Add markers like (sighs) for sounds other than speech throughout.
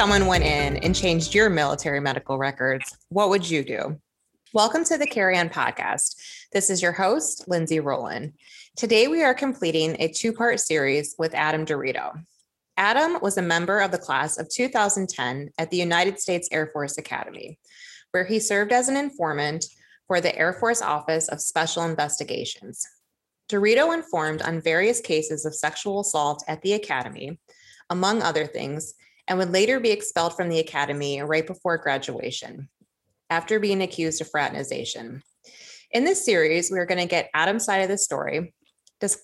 someone went in and changed your military medical records, what would you do? Welcome to the Carry On podcast. This is your host, Lindsay Rowland. Today, we are completing a two part series with Adam DeRito. Adam was a member of the class of 2010 at the United States Air Force Academy, where he served as an informant for the Air Force Office of Special Investigations. DeRito informed on various cases of sexual assault at the Academy, among other things, and would later be expelled from the Academy right before graduation after being accused of fraternization. In this series, we are going to get Adam's side of the story, dis-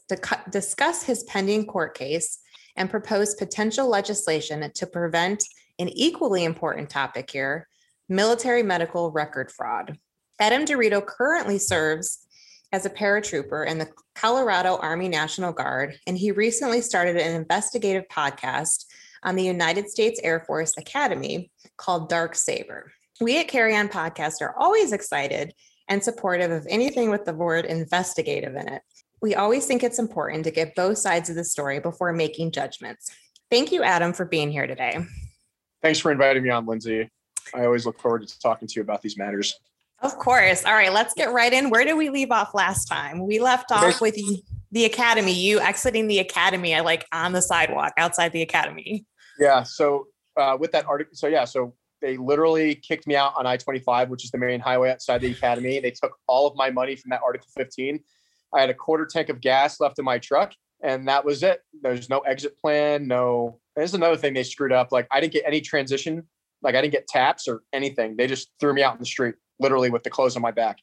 discuss his pending court case, and propose potential legislation to prevent an equally important topic here military medical record fraud. Adam DeRito currently serves as a paratrooper in the Colorado Army National Guard, and he recently started an investigative podcast on the United States Air Force Academy called Dark Saber. We at Carry On Podcast are always excited and supportive of anything with the word investigative in it. We always think it's important to get both sides of the story before making judgments. Thank you, Adam, for being here today. Thanks for inviting me on, Lindsay. I always look forward to talking to you about these matters. Of course. All right, let's get right in. Where did we leave off last time? We left off with the academy, you exiting the academy, I like on the sidewalk outside the academy. Yeah. So uh, with that article, so yeah, so they literally kicked me out on I-25, which is the main highway outside the academy. They took all of my money from that Article 15. I had a quarter tank of gas left in my truck, and that was it. There's no exit plan. No. There's another thing they screwed up. Like I didn't get any transition. Like I didn't get taps or anything. They just threw me out in the street literally with the clothes on my back.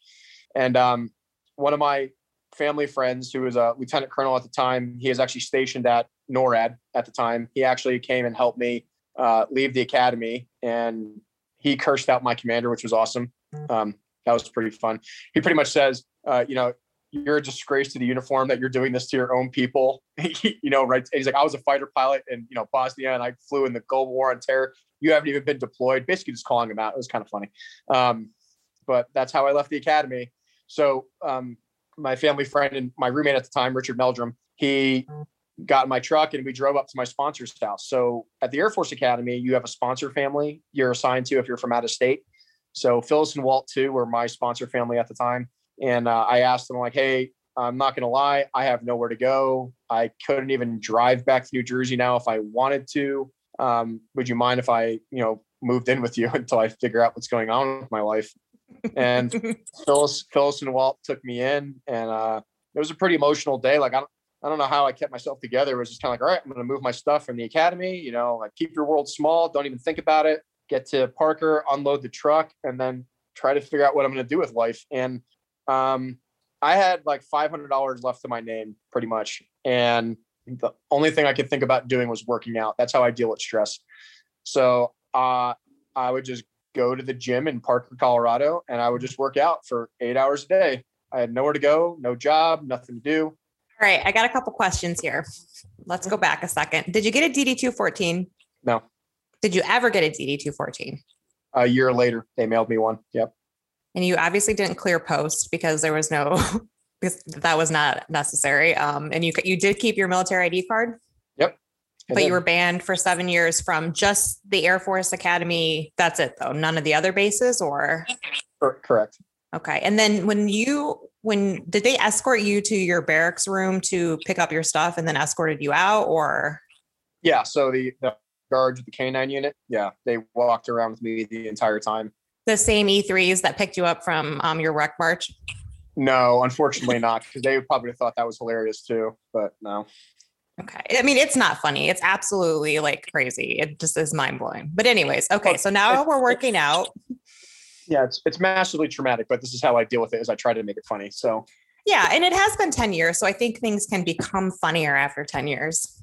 And um, one of my family friends, who was a lieutenant colonel at the time, he was actually stationed at NORAD at the time. He actually came and helped me uh, leave the academy, and he cursed out my commander, which was awesome. Um, that was pretty fun. He pretty much says, uh, you know, you're a disgrace to the uniform that you're doing this to your own people. (laughs) you know, right? He's like, I was a fighter pilot in you know Bosnia, and I flew in the Gulf War on Terror. You haven't even been deployed. Basically, just calling him out. It was kind of funny. Um, but that's how I left the academy. So um, my family friend and my roommate at the time, Richard Meldrum, he got in my truck and we drove up to my sponsor's house. So at the Air Force Academy, you have a sponsor family you're assigned to if you're from out of state. So Phyllis and Walt too were my sponsor family at the time. And uh, I asked them like, "Hey, I'm not going to lie, I have nowhere to go. I couldn't even drive back to New Jersey now if I wanted to. Um, would you mind if I, you know, moved in with you (laughs) until I figure out what's going on with my life?" and (laughs) Phyllis, Phyllis and Walt took me in, and uh, it was a pretty emotional day. Like I don't, I don't know how I kept myself together. It was just kind of like, all right, I'm going to move my stuff from the academy. You know, like keep your world small. Don't even think about it. Get to Parker, unload the truck, and then try to figure out what I'm going to do with life. And um, I had like $500 left to my name, pretty much, and the only thing I could think about doing was working out. That's how I deal with stress. So uh, I would just go to the gym in Parker, Colorado, and I would just work out for eight hours a day. I had nowhere to go, no job, nothing to do. All right, I got a couple questions here. Let's go back a second. Did you get a DD 214? No. Did you ever get a DD 214? A year later, they mailed me one. Yep. And you obviously didn't clear post because there was no, (laughs) because that was not necessary. Um, and you you did keep your military ID card. Yep but then, you were banned for seven years from just the Air Force Academy. That's it, though. None of the other bases, or correct. Okay, and then when you when did they escort you to your barracks room to pick up your stuff, and then escorted you out, or? Yeah. So the the guards with the canine unit, yeah, they walked around with me the entire time. The same E3s that picked you up from um, your rec march. No, unfortunately not, because they probably thought that was hilarious too. But no. Okay. I mean, it's not funny. It's absolutely like crazy. It just is mind blowing. But anyways, okay. So now we're working out. Yeah, it's it's massively traumatic, but this is how I deal with it. Is I try to make it funny. So yeah, and it has been ten years, so I think things can become funnier after ten years.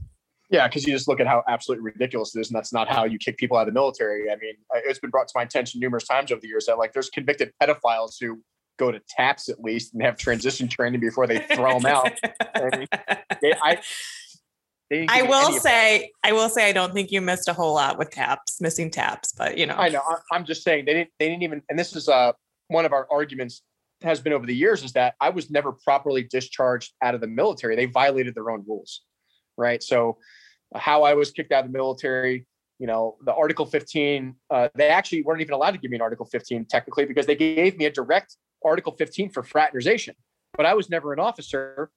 Yeah, because you just look at how absolutely ridiculous it is, and that's not how you kick people out of the military. I mean, it's been brought to my attention numerous times over the years that like there's convicted pedophiles who go to TAPS at least and have transition training before they throw them out. I, mean, they, I I will say, I will say, I don't think you missed a whole lot with taps, missing taps, but you know, I know. I'm just saying they didn't. They didn't even. And this is uh one of our arguments has been over the years is that I was never properly discharged out of the military. They violated their own rules, right? So, how I was kicked out of the military, you know, the Article 15, uh, they actually weren't even allowed to give me an Article 15 technically because they gave me a direct Article 15 for fraternization. But I was never an officer,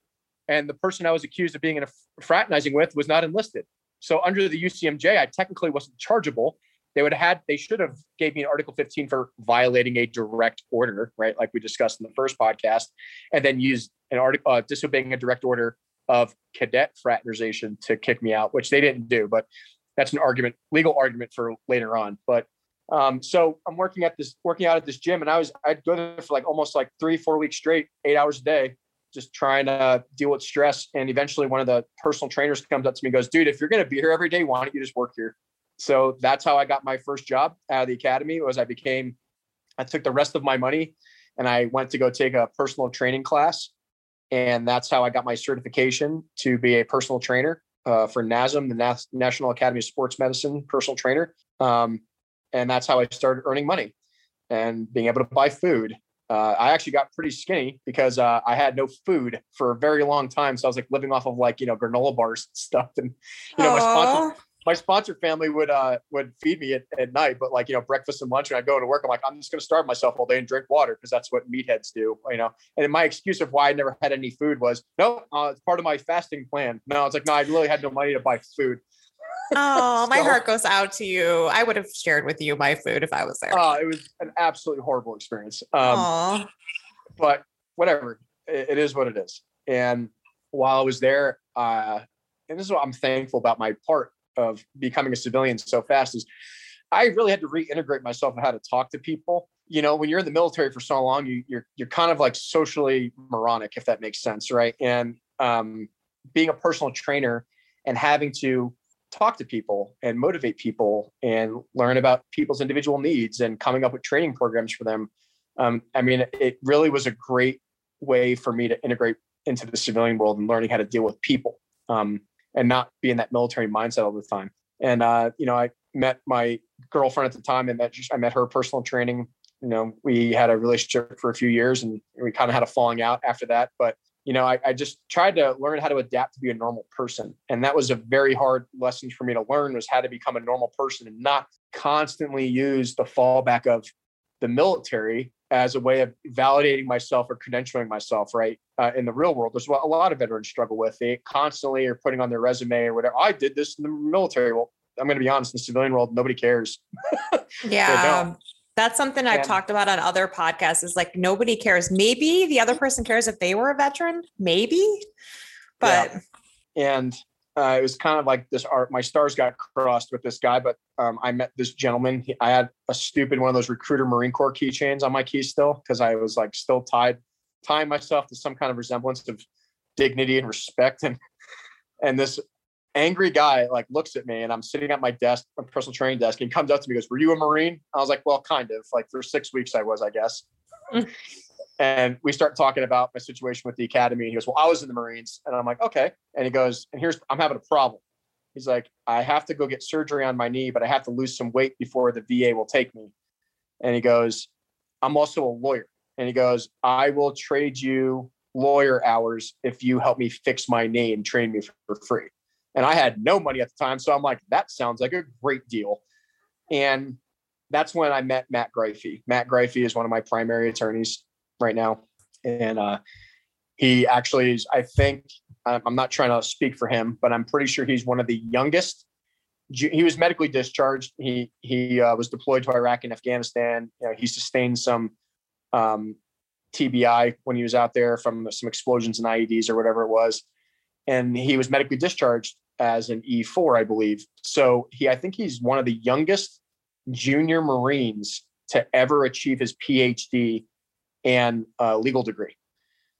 and the person I was accused of being in a fraternizing with was not enlisted. So under the UCMJ, I technically wasn't chargeable. They would have had, they should have gave me an Article 15 for violating a direct order, right? Like we discussed in the first podcast, and then used an article uh, disobeying a direct order of cadet fraternization to kick me out, which they didn't do. But that's an argument, legal argument for later on. But um, so I'm working at this, working out at this gym, and I was, I'd go there for like almost like three, four weeks straight, eight hours a day, just trying to deal with stress. And eventually, one of the personal trainers comes up to me, and goes, "Dude, if you're going to be here every day, why don't you just work here?" So that's how I got my first job out of the academy. Was I became, I took the rest of my money, and I went to go take a personal training class, and that's how I got my certification to be a personal trainer uh, for NASM, the National Academy of Sports Medicine personal trainer. Um, and that's how I started earning money and being able to buy food. Uh, I actually got pretty skinny because uh, I had no food for a very long time. So I was like living off of like you know granola bars and stuff, and you know Aww. my sponsor my sponsor family would uh would feed me at, at night, but like you know breakfast and lunch, and I go to work. I'm like I'm just gonna starve myself all day and drink water because that's what meatheads do, you know. And my excuse of why I never had any food was no, uh, it's part of my fasting plan. No, it's like no, I really had no money to buy food. Oh, so, my heart goes out to you. I would have shared with you my food if I was there. Uh, it was an absolutely horrible experience. Um, but whatever, it, it is what it is. And while I was there, uh, and this is what I'm thankful about my part of becoming a civilian so fast is I really had to reintegrate myself and how to talk to people. You know, when you're in the military for so long, you, you're you're kind of like socially moronic, if that makes sense, right? And um, being a personal trainer and having to talk to people and motivate people and learn about people's individual needs and coming up with training programs for them. Um, I mean, it really was a great way for me to integrate into the civilian world and learning how to deal with people. Um, and not be in that military mindset all the time. And uh, you know, I met my girlfriend at the time, and met I met her personal training. You know, we had a relationship for a few years, and we kind of had a falling out after that. But you know, I, I, just tried to learn how to adapt to be a normal person, and that was a very hard lesson for me to learn was how to become a normal person and not constantly use the fallback of the military as a way of validating myself or credentialing myself, right? Uh, in the real world, there's what a lot of veterans struggle with. They constantly are putting on their resume or whatever. I did this in the military. Well, I'm going to be honest, in the civilian world, nobody cares. (laughs) yeah. That's something I've talked about on other podcasts is like nobody cares. Maybe the other person cares if they were a veteran, maybe, but. Yeah. And uh, it was kind of like this art. My stars got crossed with this guy, but um, I met this gentleman. He, I had a stupid one of those recruiter Marine Corps keychains on my key still because I was like still tied, tying myself to some kind of resemblance of dignity and respect. And and this angry guy like looks at me, and I'm sitting at my desk, my personal training desk, and he comes up to me, goes, "Were you a Marine?" I was like, "Well, kind of. Like for six weeks, I was, I guess." Mm. And we start talking about my situation with the academy. And he goes, Well, I was in the Marines. And I'm like, Okay. And he goes, And here's, I'm having a problem. He's like, I have to go get surgery on my knee, but I have to lose some weight before the VA will take me. And he goes, I'm also a lawyer. And he goes, I will trade you lawyer hours if you help me fix my knee and train me for free. And I had no money at the time. So I'm like, that sounds like a great deal. And that's when I met Matt Greify. Matt Greify is one of my primary attorneys right now. And uh, he actually is, I think, I'm not trying to speak for him, but I'm pretty sure he's one of the youngest. He was medically discharged. He he uh, was deployed to Iraq and Afghanistan. You know, he sustained some um, TBI when he was out there from some explosions and IEDs or whatever it was, and he was medically discharged as an E4, I believe. So he, I think he's one of the youngest junior Marines to ever achieve his PhD and a legal degree.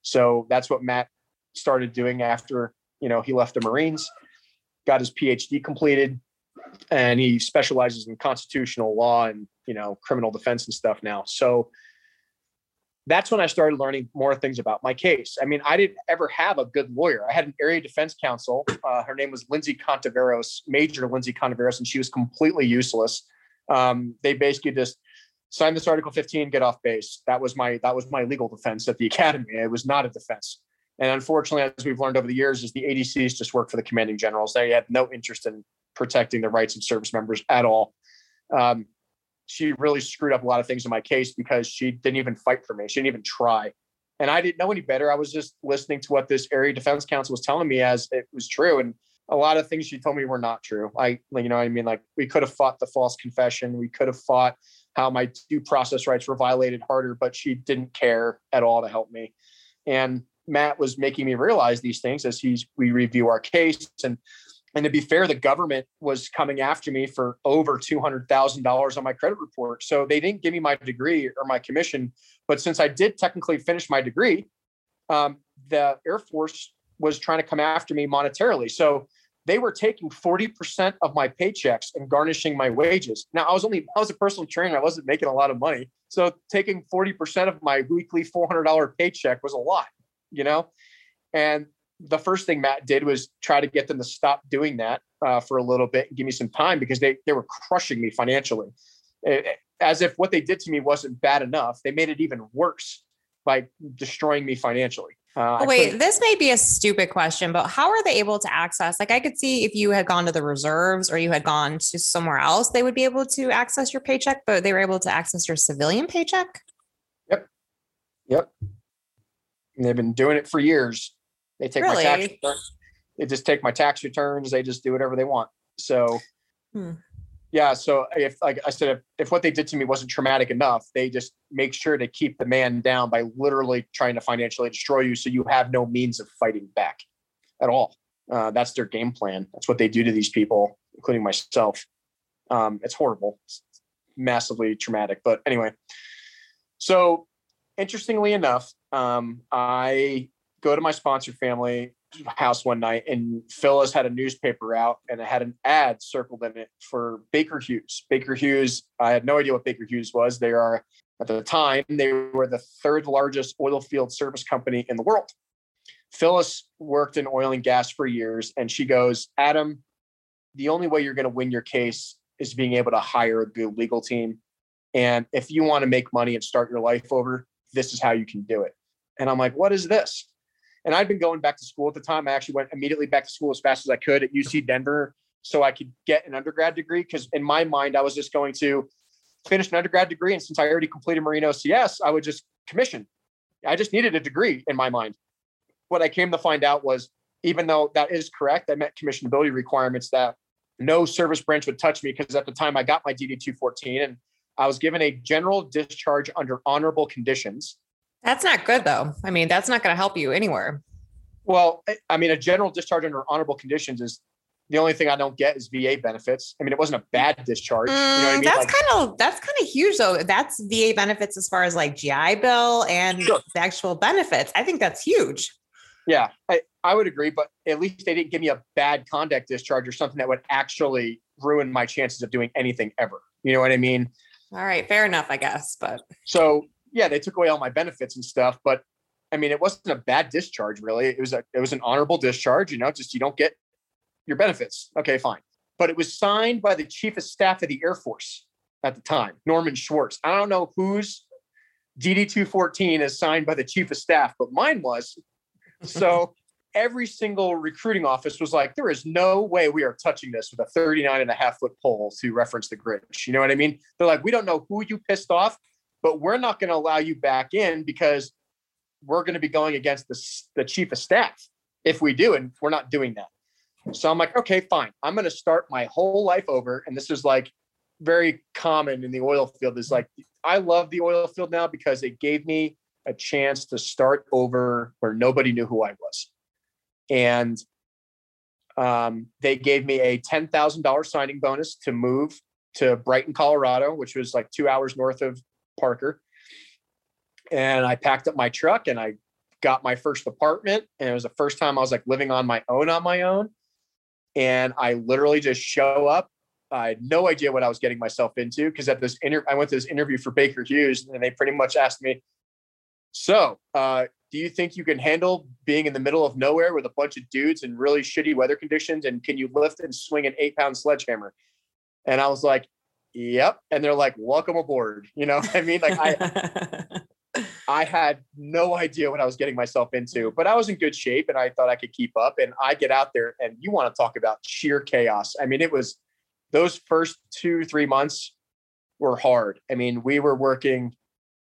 So that's what Matt started doing after you know he left the Marines, got his PhD completed, and he specializes in constitutional law and you know criminal defense and stuff now. So that's when I started learning more things about my case. I mean, I didn't ever have a good lawyer. I had an area defense counsel. Uh, her name was Lindsay Contaveros, Major Lindsay Contaveros, and she was completely useless. Um, they basically just sign this Article 15, get off base. That was my that was my legal defense at the academy. It was not a defense. And unfortunately, as we've learned over the years, is the ADCs just work for the commanding generals. They had no interest in protecting the rights of service members at all. Um, she really screwed up a lot of things in my case because she didn't even fight for me. She didn't even try. And I didn't know any better. I was just listening to what this area defense counsel was telling me as it was true. And a lot of things she told me were not true. I, you know, I mean, like we could have fought the false confession. We could have fought how my due process rights were violated harder, but she didn't care at all to help me. And Matt was making me realize these things as he's we review our case and and to be fair, the government was coming after me for over two hundred thousand dollars on my credit report. So they didn't give me my degree or my commission, but since I did technically finish my degree, um, the Air Force was trying to come after me monetarily. So they were taking 40% of my paychecks and garnishing my wages. Now I was only I was a personal trainer. I wasn't making a lot of money. So taking 40% of my weekly $400 paycheck was a lot, you know? And the first thing Matt did was try to get them to stop doing that uh, for a little bit and give me some time because they they were crushing me financially. As if what they did to me wasn't bad enough, they made it even worse by destroying me financially. Uh, oh, wait, this may be a stupid question, but how are they able to access? Like, I could see if you had gone to the reserves or you had gone to somewhere else, they would be able to access your paycheck, but they were able to access your civilian paycheck. Yep. Yep. And they've been doing it for years. They take really? my tax returns. They just take my tax returns. They just do whatever they want. So, hmm. yeah. So if, like I said, if, if what they did to me wasn't traumatic enough, they just make sure to keep the man down by literally trying to financially destroy you, so you have no means of fighting back at all. Uh, that's their game plan. That's what they do to these people, including myself. Um, it's horrible, it's massively traumatic. But anyway, so interestingly enough, um, I go to my sponsor family house one night and Phyllis had a newspaper out and it had an ad circled in it for Baker Hughes. Baker Hughes, I had no idea what Baker Hughes was. They are at the time, they were the third largest oil field service company in the world. Phyllis worked in oil and gas for years and she goes, Adam, the only way you're going to win your case is being able to hire a good legal team. And if you want to make money and start your life over, this is how you can do it. And I'm like, what is this? And I'd been going back to school at the time. I actually went immediately back to school as fast as I could at UC Denver so I could get an undergrad degree. Because in my mind, I was just going to finish an undergrad degree. And since I already completed Marine OCS, I would just commission. I just needed a degree in my mind. What I came to find out was even though that is correct, I met commissionability requirements that no service branch would touch me because at the time I got my DD 214 and I was given a general discharge under honorable conditions. That's not good though. I mean, that's not going to help you anywhere. Well, I mean, a general discharge under honorable conditions is the only thing I don't get is VA benefits. I mean, it wasn't a bad discharge. Mm, you know I mean? That's like, kind of that's kind of huge though. That's VA benefits as far as like GI Bill and sure. the actual benefits. I think that's huge. Yeah, I, I would agree, but at least they didn't give me a bad conduct discharge or something that would actually ruin my chances of doing anything ever. You know what I mean? All right, fair enough, I guess. But so yeah, they took away all my benefits and stuff, but I mean, it wasn't a bad discharge, really. It was a it was an honorable discharge. You know, just you don't get your benefits. Okay, fine. But it was signed by the chief of staff of the Air Force at the time, Norton Schwartz. I don't know whose DD two fourteen is signed by the chief of staff, but mine was. So (laughs) every single recruiting office was like, there is no way we are touching this with a 39 and a half foot pole to reference the Grinch. You know what I mean? They're like, we don't know who you pissed off, but we're not going to allow you back in because we're going to be going against the, the chief of staff if we do. And we're not doing that. So I'm like, okay, fine. I'm going to start my whole life over. And this is like very common in the oil field is like, I love the oil field now because it gave me a chance to start over where nobody knew who I was. And um, they gave me a $10,000 signing bonus to move to Brighton, Colorado, which was like two hours north of Parker. And I packed up my truck and I got my first apartment. And it was the first time I was like living on my own on my own. And I literally just show up. I had no idea what I was getting myself into because at this interview, I went to this interview for Baker Hughes and they pretty much asked me, So, uh, do you think you can handle being in the middle of nowhere with a bunch of dudes in really shitty weather conditions? And can you lift and swing an eight pound sledgehammer? And I was like, yep. And they're like, welcome aboard. You know, (laughs) I mean, like I, (laughs) I had no idea what I was getting myself into, but I was in good shape and I thought I could keep up. And I get out there and you want to talk about sheer chaos. I mean, it was those first two, three months were hard. I mean, we were working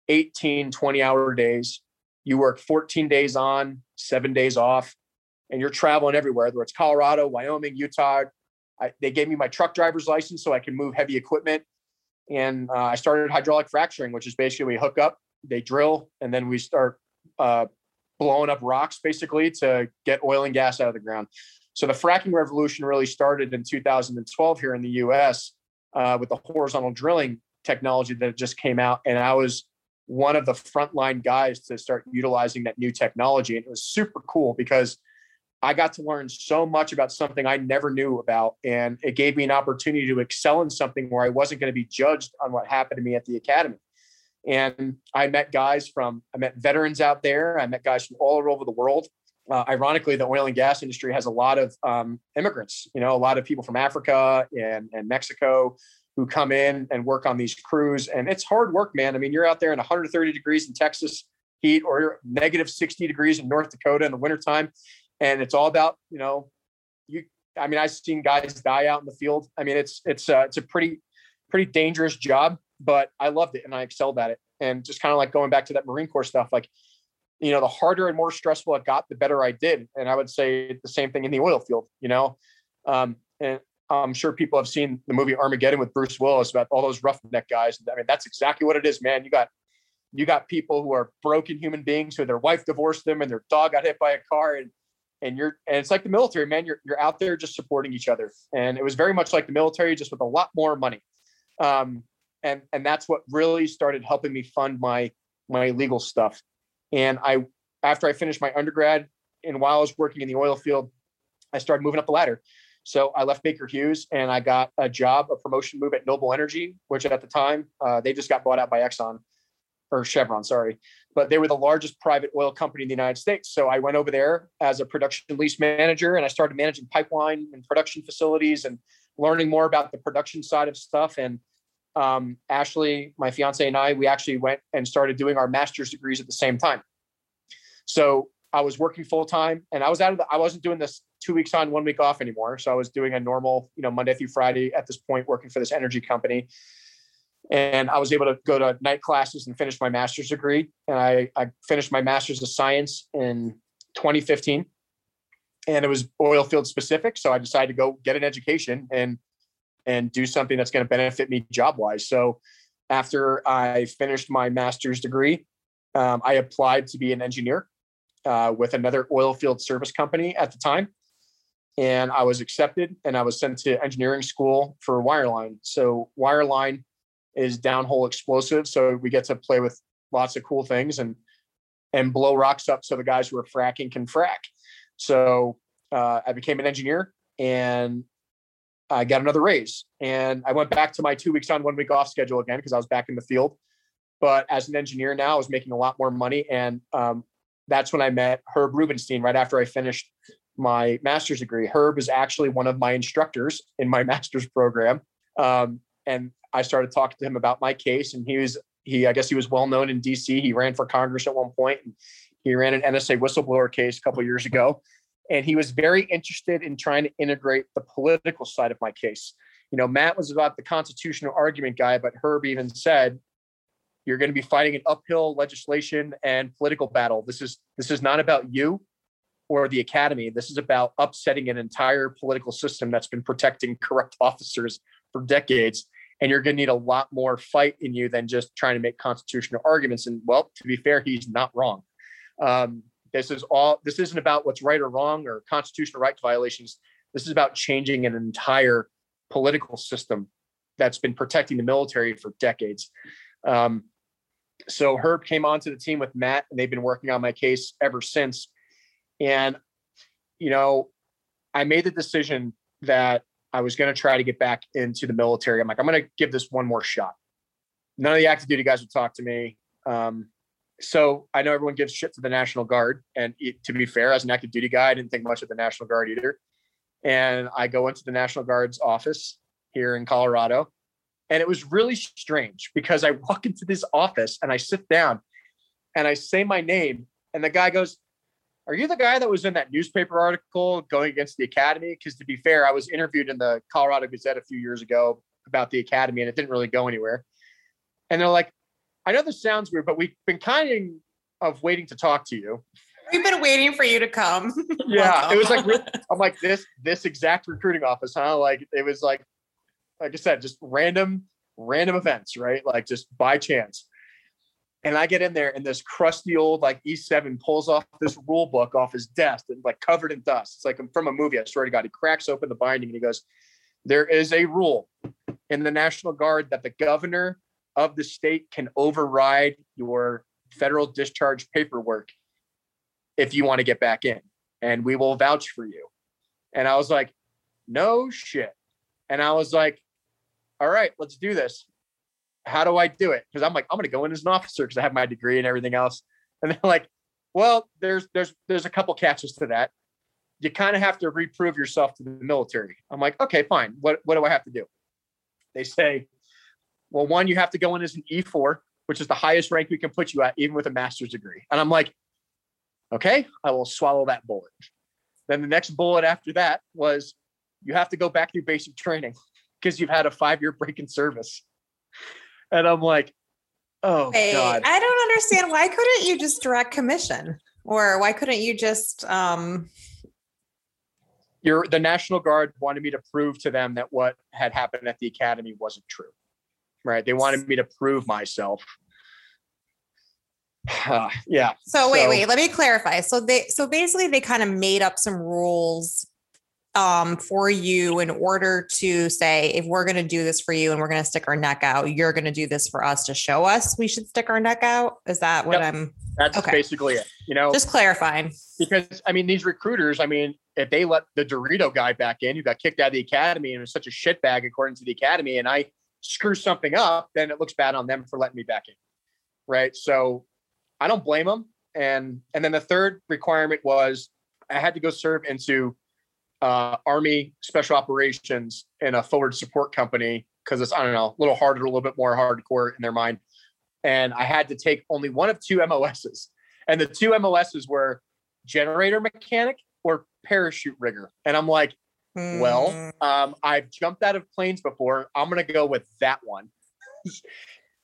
18, 20 hour days. You work 14 days on, seven days off, and you're traveling everywhere, whether it's Colorado, Wyoming, Utah. I, they gave me my truck driver's license so I can move heavy equipment. And uh, I started hydraulic fracturing, which is basically we hook up, they drill, and then we start uh, blowing up rocks basically to get oil and gas out of the ground. So the fracking revolution really started in 2012 here in the US uh, with the horizontal drilling technology that just came out. And I was one of the frontline guys to start utilizing that new technology. And it was super cool because I got to learn so much about something I never knew about. And it gave me an opportunity to excel in something where I wasn't going to be judged on what happened to me at the academy. And I met guys from, I met veterans out there. I met guys from all over the world. Uh, ironically, the oil and gas industry has a lot of um, immigrants, you know, a lot of people from Africa and, and Mexico who come in and work on these crews. And it's hard work, man. I mean, you're out there in 130 degrees in Texas heat or negative 60 degrees in North Dakota in the wintertime and it's all about you know you i mean i've seen guys die out in the field. I mean it's it's uh, it's a pretty pretty dangerous job but i loved it and i excelled at it. And just kind of like going back to that marine corps stuff like you know the harder and more stressful it got the better i did. And i would say the same thing in the oil field you know? Um, and i'm sure people have seen the movie armageddon with bruce willis about all those roughneck guys. I mean that's exactly what it is man. You got you got people who are broken human beings who their wife divorced them and their dog got hit by a car and and you're and it's like the military man you're, you're out there just supporting each other. And it was very much like the military just with a lot more money. Um, and and that's what really started helping me fund my my legal stuff. And i after i finished my undergrad and while i was working in the oil field i started moving up the ladder. So i left baker hughes and i got a job a promotion move at noble energy which at the time uh, they just got bought out by exxon or chevron sorry but they were the largest private oil company in the United States. So I went over there as a production lease manager and I started managing pipeline and production facilities and learning more about the production side of stuff. And um, Ashley, my fiance, and I, we actually went and started doing our master's degrees at the same time. So I was working full time and I was out of the, I wasn't doing this two weeks on, one week off anymore. So I was doing a normal, you know, Monday through Friday at this point, working for this energy company and I was able to go to night classes and finish my master's degree. And I, I finished my master's of science in 2015, and it was oil field specific. So I decided to go get an education and and do something that's going to benefit me job wise. So after I finished my master's degree, um, I applied to be an engineer uh, with another oil field service company at the time. And I was accepted and I was sent to engineering school for wireline. So, wireline is downhole explosive. So we get to play with lots of cool things and and blow rocks up so the guys who are fracking can frack. So uh, I became an engineer and I got another raise. And I went back to my two weeks on, one week off schedule again because I was back in the field. But as an engineer now, I was making a lot more money. And um, that's when I met Herb Rubenstein right after I finished my master's degree. Herb is actually one of my instructors in my (laughs) master's program. Um, and I started talking to him about my case, and he was he I guess he was well known in D.C. He ran for Congress at one point, and he ran an NSA whistleblower case a couple years ago, and he was very interested in trying to integrate the political side of my case. You know, Matt was about the constitutional argument guy, but Herb even said you're going to be fighting an uphill legislation and political battle. This is this is not about you or the academy. This is about upsetting an entire political system that's been protecting corrupt (laughs) officers for decades and you're going to need a lot more fight in you than just trying to make constitutional arguments. And well, to be fair, he's not wrong. Um, this is all. This isn't about what's right or wrong or constitutional rights violations. This is about changing an entire political system that's been protecting the military for decades. Um, so Herb came onto the team with Matt, and they've been working on my case ever since. And you know, I made the decision that I was going to try to get back into the military. I'm like, I'm going to give this one more shot. None of the active duty guys would talk to me. Um, so I know everyone gives shit to the National Guard. And it, to be fair, as an active duty guy, I didn't think much of the National Guard either. And I go into the National Guard's office here in Colorado. And it was really strange because I walk (laughs) into this office and I sit down and I say my name, and the guy goes, Are you the guy that was in that newspaper article going against the academy? Because to be fair, I was interviewed in the Colorado Gazette a few years ago about the academy and it didn't really go anywhere. And they're like, I know this sounds weird, but we've been kind of waiting to talk to you. We've been waiting for you to come. (laughs) yeah, it was like I'm like this this exact recruiting office, huh? Like it was like like I said, just random random events, right? Like just by chance. And I get in there and this crusty old like E7 pulls off this rule book off his desk and like covered in dust. It's like I'm from a movie. I swear to God. He cracks open the binding and he goes, There is a rule in the National Guard that the governor of the state can override your federal discharge paperwork if you want to get back in. And we will vouch for you. And I was like, no shit. And I was like, all right, let's do this how do I do it? Because I'm like, I'm going to go in as an officer because I have my degree and everything else. And they're like, well, there's there's there's a couple catches to that. You kind of have to reprove yourself to the military. I'm like, okay, fine. What what do I have to do? They say, well, one, you have to go in as an E4, which is the highest rank we can put you at, even with a master's degree. And I'm like, okay, I will swallow that bullet. Then the next bullet after that was you have to go back through basic training because you've had a five year break in service and I'm like, oh hey, god. I don't understand. Why couldn't you just direct commission, or why couldn't you just? um your the National Guard wanted me to prove to them that what had happened at the academy wasn't true. Right? They wanted me to prove myself. Uh, (sighs) yeah. So wait, so, wait, let me clarify. So they so basically they kind of made up some rules um, for you in order to say, if we're going to do this for you and we're going to stick our neck out, you're going to do this for us to show us we should stick our neck out? Is that what yep. I'm? That's okay. basically it. You know, just clarifying. Because I mean, these recruiters, I mean, if they let the DeRito guy back in who got kicked out of the academy and was such a shitbag according to the academy, and I screw something up, then it looks bad on them for letting me back in. Right. So I don't blame them. And and then the third requirement was I had to go serve into uh, Army Special Operations and a forward support company because it's I don't know a little harder, a little bit more hardcore in their mind. And I had to take only one of two (laughs) MOSs, and the two MOSs were generator mechanic or parachute rigger. And I'm like, mm. well, hmm. um, I've jumped out of planes before. I'm gonna go with that one (laughs)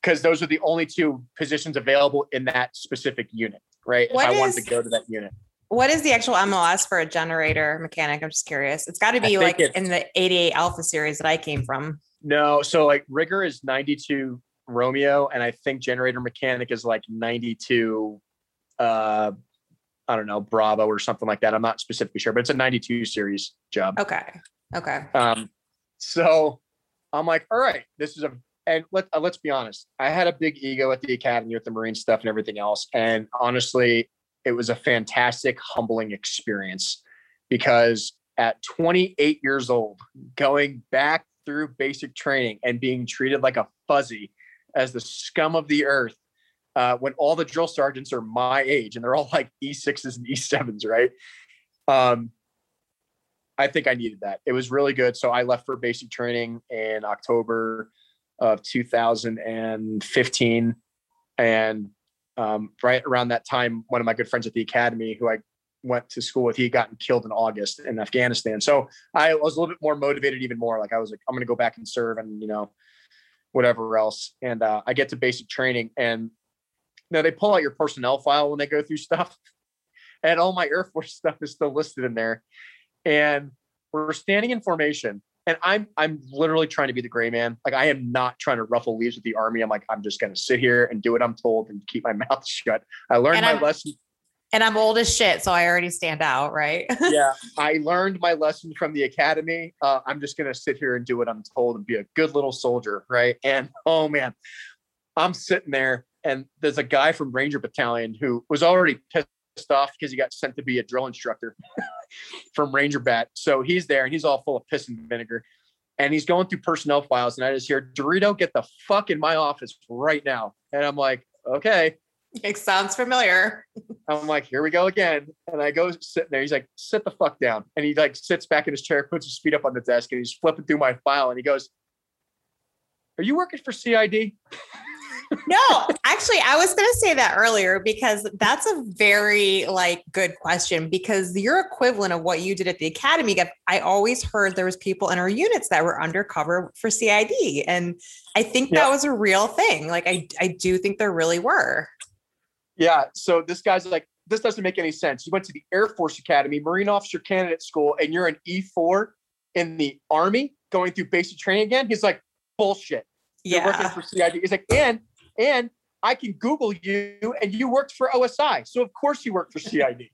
because those are the only two positions available in that specific unit, right? What if I is, wanted to go to that unit. What is the actual MOS for a generator mechanic? I'm just curious. It's got to be like in the 88 Alpha series that I came from. No, so like rigger is 92 Romeo, and I think generator mechanic is like 92. Uh, I don't know Bravo or something like that. I'm not specifically sure, but it's a 92 series job. Okay. Okay. Um, so I'm like, all right, this is a and let uh, let's be honest. I had a big ego at the academy with the Marine stuff and everything else, and honestly, it was a fantastic, humbling experience because at 28 years old, going back through basic training and being treated like a fuzzy as the scum of the earth uh, when all the drill sergeants are my age and they're all like E6s and E7s, right? Um, I think I needed that. It was really good. So I left for basic training in October of 2015 and um, right around that time, one of my good friends at the academy, who I went to school with, he had gotten killed in August in Afghanistan. So I was a little bit more motivated, even more. Like I was like, I'm going to go back and serve, and you know, whatever else. And uh, I get to basic training, and know, they pull out your personnel file when they go through stuff, (laughs) and all my Air Force (laughs) stuff is still listed in there. And we're standing in formation, and I'm I'm literally trying to be the gray man. Like I am not trying to ruffle leaves with the army. I'm like I'm just going to sit here and do what I'm told and keep my (laughs) mouth shut. I learned and my I'm, lesson. And I'm old as shit, so I already stand out, right? (laughs) yeah, I learned my lesson from the academy. Uh, I'm just going to sit here and do what I'm told and be a good little soldier, right? And oh man, I'm sitting there, and there's a guy from Ranger Battalion who was already pissed off because he got sent to be a drill instructor (laughs) from Ranger Bat. So he's there and he's all full of piss and vinegar. And he's going through personnel files. And I just hear, DeRito, get the fuck in my office right now. And I'm like, okay. It sounds familiar. I'm like, here we go again. And I go sitting there. He's like, sit the fuck down. And he like sits back in his chair, puts his feet up on the desk, and he's flipping through my file. And he goes, Are you working for CID? (laughs) no, actually, I was going to say that earlier because that's a very like good question because your equivalent of what you did at the academy. I always heard there was people in our units that were undercover for CID, and I think that was a real thing. Like I, I do think there really were. Yeah. So this guy's like, this doesn't make any sense. You went to the Air Force Academy, Marine Officer Candidate School, and you're an E4 in the Army going through basic training again. He's like, bullshit. You're yeah. working for CID. He's like, and and I can Google you, and you worked for OSI, so of course you worked for (laughs) CID.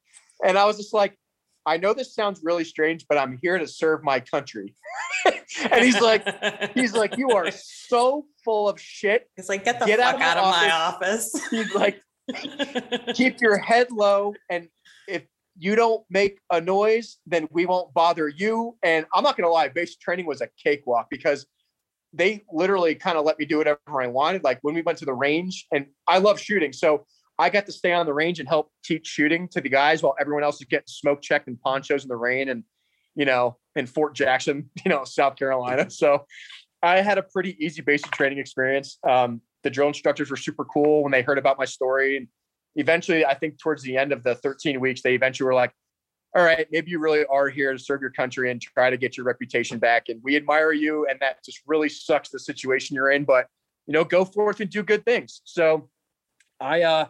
and I was just like, I know this sounds really strange, but I'm here to serve my country. (laughs) and he's like, he's like, you are so full of shit. It's like, get the get fuck out of, my, out of office. my office. (laughs) He's like, keep your head low, and if you don't make a noise, then we won't bother you. And I'm not gonna lie, basic training was a cakewalk because they literally kind of let me do whatever I wanted. Like when we went to the range, and I love shooting, so I got to stay on the range and help teach shooting to the guys while everyone else is getting smoke checked and ponchos in the rain and you know in Fort Jackson, (laughs) you know, South Carolina. So I had a pretty easy basic training experience. Um, the drill instructors were super cool when they heard about my story. And eventually, I think towards the end of the 13 weeks, they eventually were like, all right, maybe you really are here to serve your country and try to get your reputation back. And we admire you. And that just really sucks the situation you're in. But, you know, go forth and do good things. So I, uh,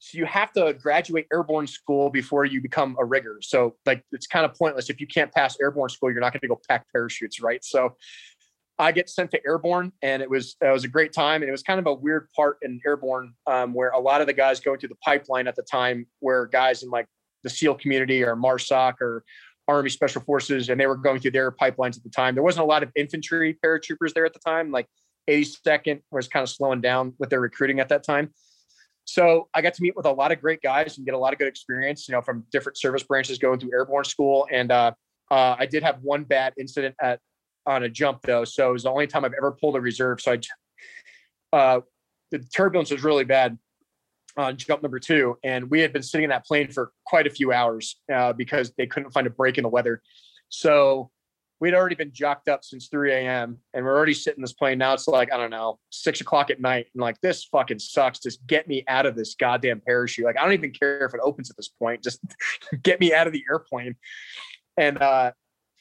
so you have to graduate airborne school before you become a rigger. So like it's kind of pointless if you can't pass airborne school, you're not going to go pack parachutes, right? So I get sent to airborne, and it was it was a great time, and it was kind of a weird part in airborne um, where a lot of the guys going through the pipeline at the time where guys in like the SEAL community or MARSOC or Army Special Forces, and they were going through their pipelines at the time. There wasn't a lot of infantry paratroopers there at the time. Like 82nd was kind of slowing down with their recruiting at that time. So I got to meet with a lot of great guys and get a lot of good experience, you know, from different service branches going through airborne school. And uh, uh, I did have one bad incident at on a jump though, so it was the only time I've ever pulled a reserve. So I, uh, the turbulence was really bad on jump number two, and we had been sitting in that plane for quite a few hours uh, because they couldn't find a break in the weather. So we'd already been jocked up since 3 a.m. and we're already sitting in this plane. Now it's like, I don't know, six o'clock at night. And like, this fucking sucks. Just get me out of this goddamn parachute. Like, I don't even care if it opens at this point. Just (laughs) get me out of the airplane. And uh,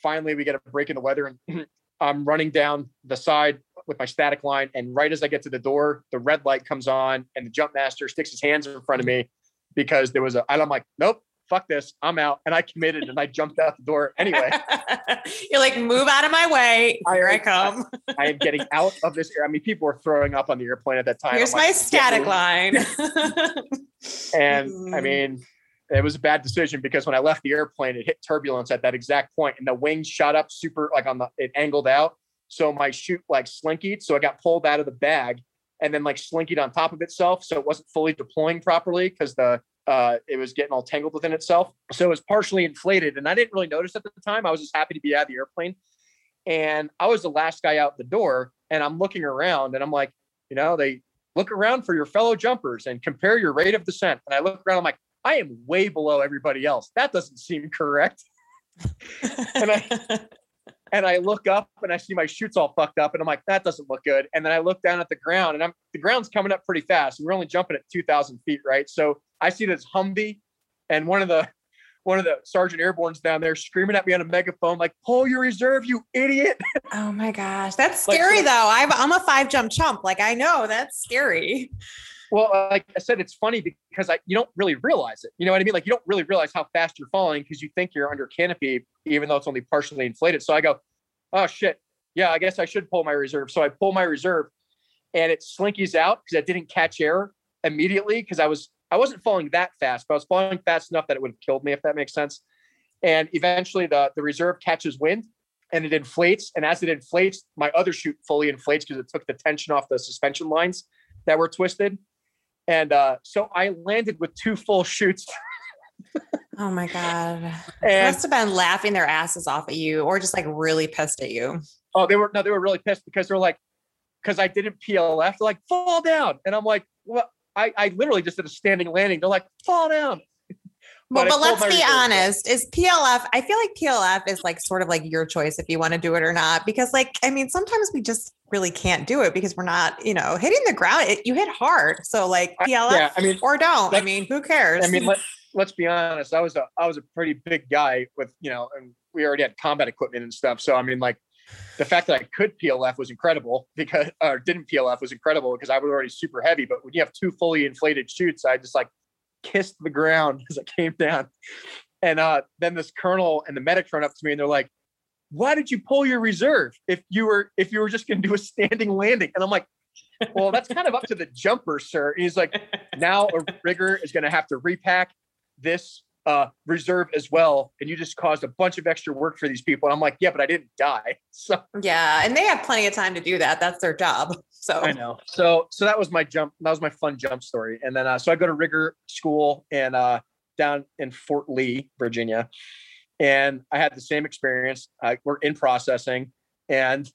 finally, we get a break in the weather. And (clears throat) I'm running down the side with my static line. And right as I get to the door, the red light comes on and the jump master sticks his hands in front of me because there was a, and I'm like, nope, fuck this, I'm out. And I committed and I jumped out the door anyway. (laughs) You're like, move out of my way. Here I, I come. I, am getting out of this air. I mean, people were throwing up on the airplane at that time. Here's my static line. (laughs) and I mm. mean, it was a bad decision because when I left the airplane, it hit turbulence at that exact point, and the wings shot up super like on the it angled out. So my chute like slinkied, so I got pulled out of the bag and then like slinkied on top of itself, so it wasn't fully deploying properly because the uh, it was getting all tangled within itself. So it was partially inflated, and I didn't really notice at the time. I was just happy to be out of the airplane, and I was the last guy out the door, and I'm looking around, and I'm like, you know, they look around for your fellow jumpers and compare your rate of descent. And I look around, I'm like, I am way below everybody else. That doesn't seem correct. (laughs) and I (laughs) and I look up and I see my chutes all fucked up, and I'm like, that doesn't look good. And then I look down at the ground, and I'm the ground's coming up pretty fast. And we're only jumping at 2,000 feet, right? So I see this Humvee, and one of the one of the sergeant airborne's down there screaming at me on a megaphone, like, pull your reserve, you idiot. (laughs) Oh my gosh. That's scary like, though. I'm, I'm a five jump chump. Like I know that's scary. Well, uh, like I said, it's funny because I, you don't really realize it. You know what I mean? Like you don't really realize how fast you're falling because you think you're under canopy, even though it's only partially inflated. So I go, oh shit, yeah, I guess I should pull my reserve. So I pull my reserve, and it slinkies out because I didn't catch air immediately because I was I wasn't falling that fast, but I was falling fast enough that it would have killed me if that makes sense. And eventually, the the reserve catches wind and it inflates. And as it inflates, my other chute fully inflates because it took the tension off the suspension lines that were twisted. And uh, so I landed with two full chutes. (laughs) oh my God. And, they must have been laughing their asses off at you or just like really pissed at you. Oh, they were no, they were really pissed because they're like, because I didn't PLF, they're like, fall down. And I'm like, well, I, I literally just did a standing landing. They're like, fall down. Well, But but, let's be honest. Is PLF? I feel like PLF is like sort of like your choice if you want to do it or not. Because, like, I mean, sometimes we just really can't do it because we're not, you know, hitting the ground. It, you hit hard, so like I- PLF yeah, I mean, or don't. I mean, who cares? I mean, let, let's be honest. I was a I was a pretty big guy with you know, and we already had combat equipment and stuff. So I mean, like the fact that I could PLF was incredible (laughs) because or didn't PLF was incredible because I was already super heavy. But when you have two fully inflated chutes, I just like kissed the ground (laughs) as I came down. And uh, then this colonel and the medics run up to me and they're like, "Why did you pull your reserve if you were if you were just going to do a standing landing?" And I'm like, "Well, that's kind of up to the jumper, sir." And he's like, now a rigger is going to have to repack this uh, reserve as well, and you just caused a bunch of extra work for these people. And I'm like, yeah, but I didn't die. (laughs) So yeah, and they have plenty of time to do that. That's their job. (laughs) So I know. So so that was my jump. That was my fun jump story. And then uh, so I go to rigger school and uh, down in Fort Lee, Virginia, and I had the same experience. I, we're in processing, and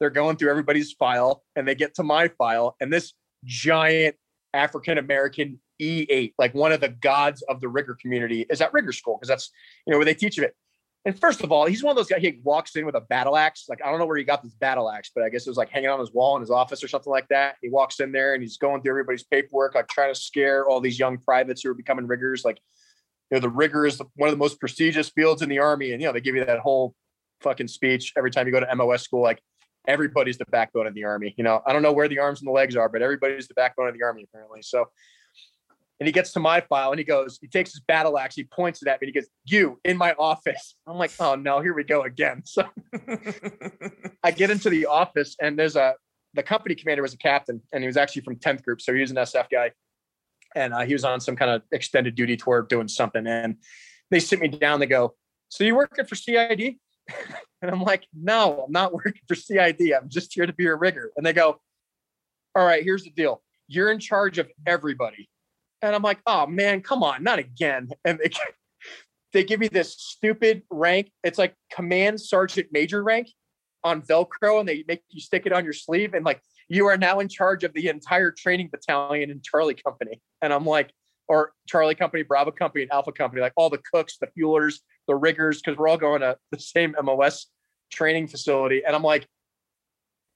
they're going through everybody's file, and they get to my file, and this giant African American E8, like one of the gods of the rigger community, is at rigger school because that's you know where they teach it. And first of all, he's one of those guys. He walks in with a battle axe. Like I don't know where he got this battle axe, but I guess it was like hanging on his wall in his office or something like that. He walks in there and he's going through everybody's paperwork, like trying to scare all these young privates who are becoming riggers. Like, you know, the rigger is one of the most prestigious fields in the army, and you know they give you that whole fucking speech every time you go to MOS school. Like everybody's the backbone of the army. You know, I don't know where the arms and the legs are, but everybody's the backbone of the army apparently. So and he gets to my file and he goes, he takes his battle axe, he points it at me, and he goes, You in my office. I'm like, oh no, here we go again. (laughs) So I get into the office and there's a the company commander was a captain and he was actually from 10th group. So he was an SF guy. And uh, he was on some kind of extended duty tour doing something. And they sit me down, they go, So you working for CID? (laughs) and I'm like, no, I'm not working for CID. I'm just here to be a rigger. And they go, All right, here's the deal. You're in charge of everybody. And I'm like, oh man, come on, not again. And they, (laughs) they give me this stupid rank. It's like command sergeant major rank on Velcro, and they make you stick it on your sleeve. And like, you are now in charge of the entire training battalion in Charlie Company. And I'm like, or Charlie Company, Bravo Company, and Alpha Company, like all the cooks, the fuelers, the riggers, because we're all going to the same MOS training facility. And I'm like,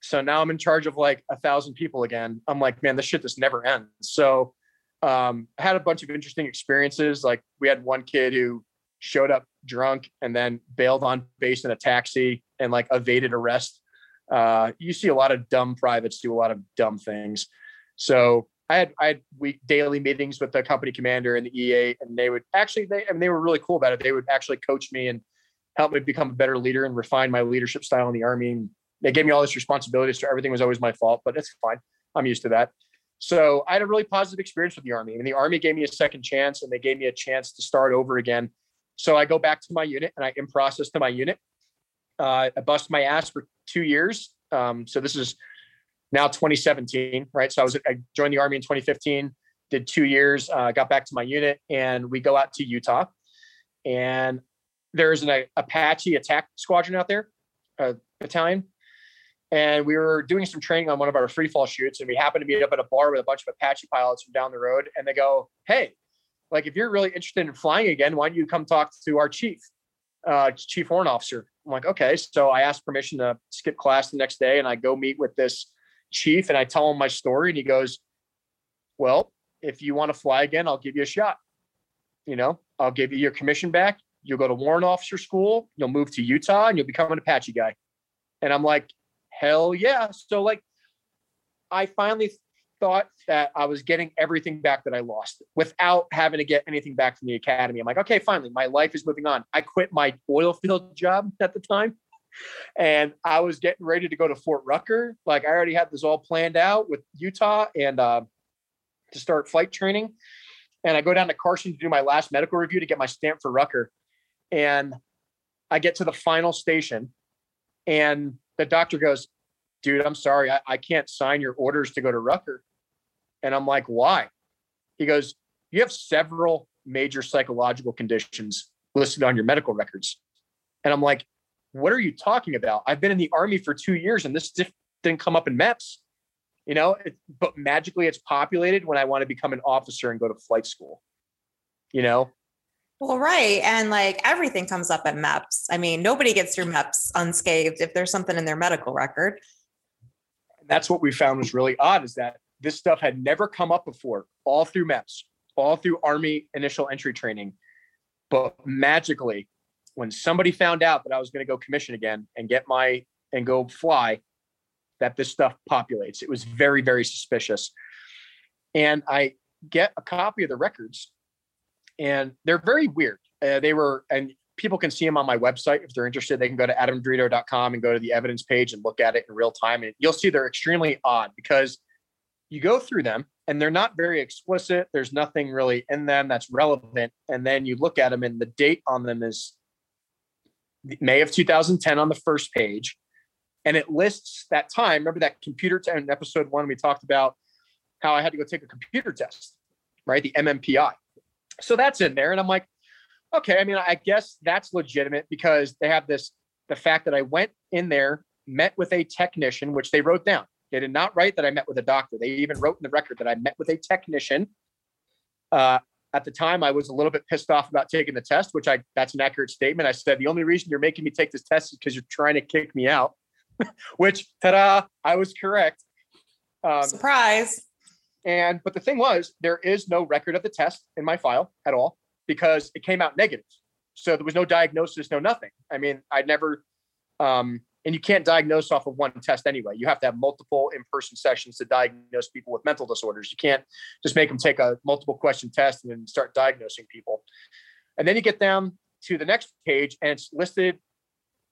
so now I'm in charge of like a thousand people again. I'm like, man, this shit just never ends. So um, I had a bunch of interesting experiences. Like we had one kid who showed up drunk and then bailed on base in a taxi and like evaded arrest. Uh, you see a lot of dumb privates do a lot of dumb things. So I had I had week daily meetings with the company commander and the EA, and they would actually they I mean they were really cool about it. They would actually coach me and help me become a better leader and refine my leadership style in the army. And they gave me all this responsibility, so everything was always my fault, but it's fine. I'm used to that. So I had a really positive experience with the army. I mean, the army gave me a second chance, and they gave me a chance to start over again. So I go back to my unit and I in process to my unit. Uh, I bust my ass for two years. Um, so this is now 2017, right? So I was I joined the army in 2015, did two years, uh, got back to my unit, and we go out to Utah, and there's an Apache attack squadron out there, a battalion, and we were doing some training on one of our free fall shoots, and we happened to meet up at a bar with a bunch of Apache pilots from down the road, and they go, "Hey, like if you're really interested in flying again, why don't you come talk to our chief, uh, Chief Warrant Officer?" I'm like, "Okay." So I asked permission to skip class the next day, and I go meet with this chief, and I tell him my story, and he goes, "Well, if you want to fly again, I'll give you a shot. You know, I'll give you your commission back. You'll go to warrant officer school. You'll move to Utah, and you'll become an Apache guy." And I'm like, hell yeah. So like I finally thought that I was getting everything back that I lost without having to get anything back from the academy. I'm like, okay, finally, my life is moving on. I quit my oil field job (laughs) at the time. And I was getting ready to go to Fort Rucker. Like I already had this all planned out with Utah and uh, to start flight training. And I go down to Carson to do my last medical review to get my stamp for Rucker. And I get to the final station and the doctor goes, dude, I'm sorry, I, I, can't sign your orders to go to Rucker. And I'm like, why? He goes, you have several major psychological conditions listed on your medical records. And I'm like, what are you talking about? I've been in the army for two years and this didn't come up in MEPS, you know, it, but magically it's populated when I want to become an officer and go to flight school, you know? Well, right. And like everything comes up at MEPS. I mean, nobody gets through MEPS unscathed if there's something in their medical record. That's what we found was really odd is that this stuff had never come up before, all through MEPS, all through Army initial entry training. But magically, when somebody found out that I was going to go commission again and get my and go fly, that this stuff populates. It was very, very suspicious. And I get a copy of the records, and they're very weird. Uh, they were, and people can see them on my website if they're interested. They can go to adamderito.com and go to the evidence page and look at it in real time. And you'll see they're extremely odd because you go through them and they're not very explicit. There's nothing really in them that's relevant. And then you look at them, and the date on them is May of 2010 on the first page. And it lists that time. Remember that computer test in episode one, we talked about how I had to go take a computer test, right? The MMPI. So that's in there. And I'm like, okay, I mean, I guess that's legitimate because they have this the fact that I went in there, met with a technician, which they wrote down. They did not write that I met with a doctor. They even wrote in the record that I met with a technician. Uh, at the time, I was a little bit pissed off about taking the test, which I that's an accurate statement. I said the only reason you're making me take this test is because you're trying to kick me out. (laughs) which ta-da, I was correct. Um, Surprise. And but the thing was, there is no record of the test in my file at all because it came out negative. So there was no diagnosis, no nothing. I mean, I never, um, and you can't diagnose off of one test anyway. You have to have multiple in-person sessions to diagnose people with mental disorders. You can't just make them take a multiple question test and then start diagnosing people. And then you get down to the next page and it's listed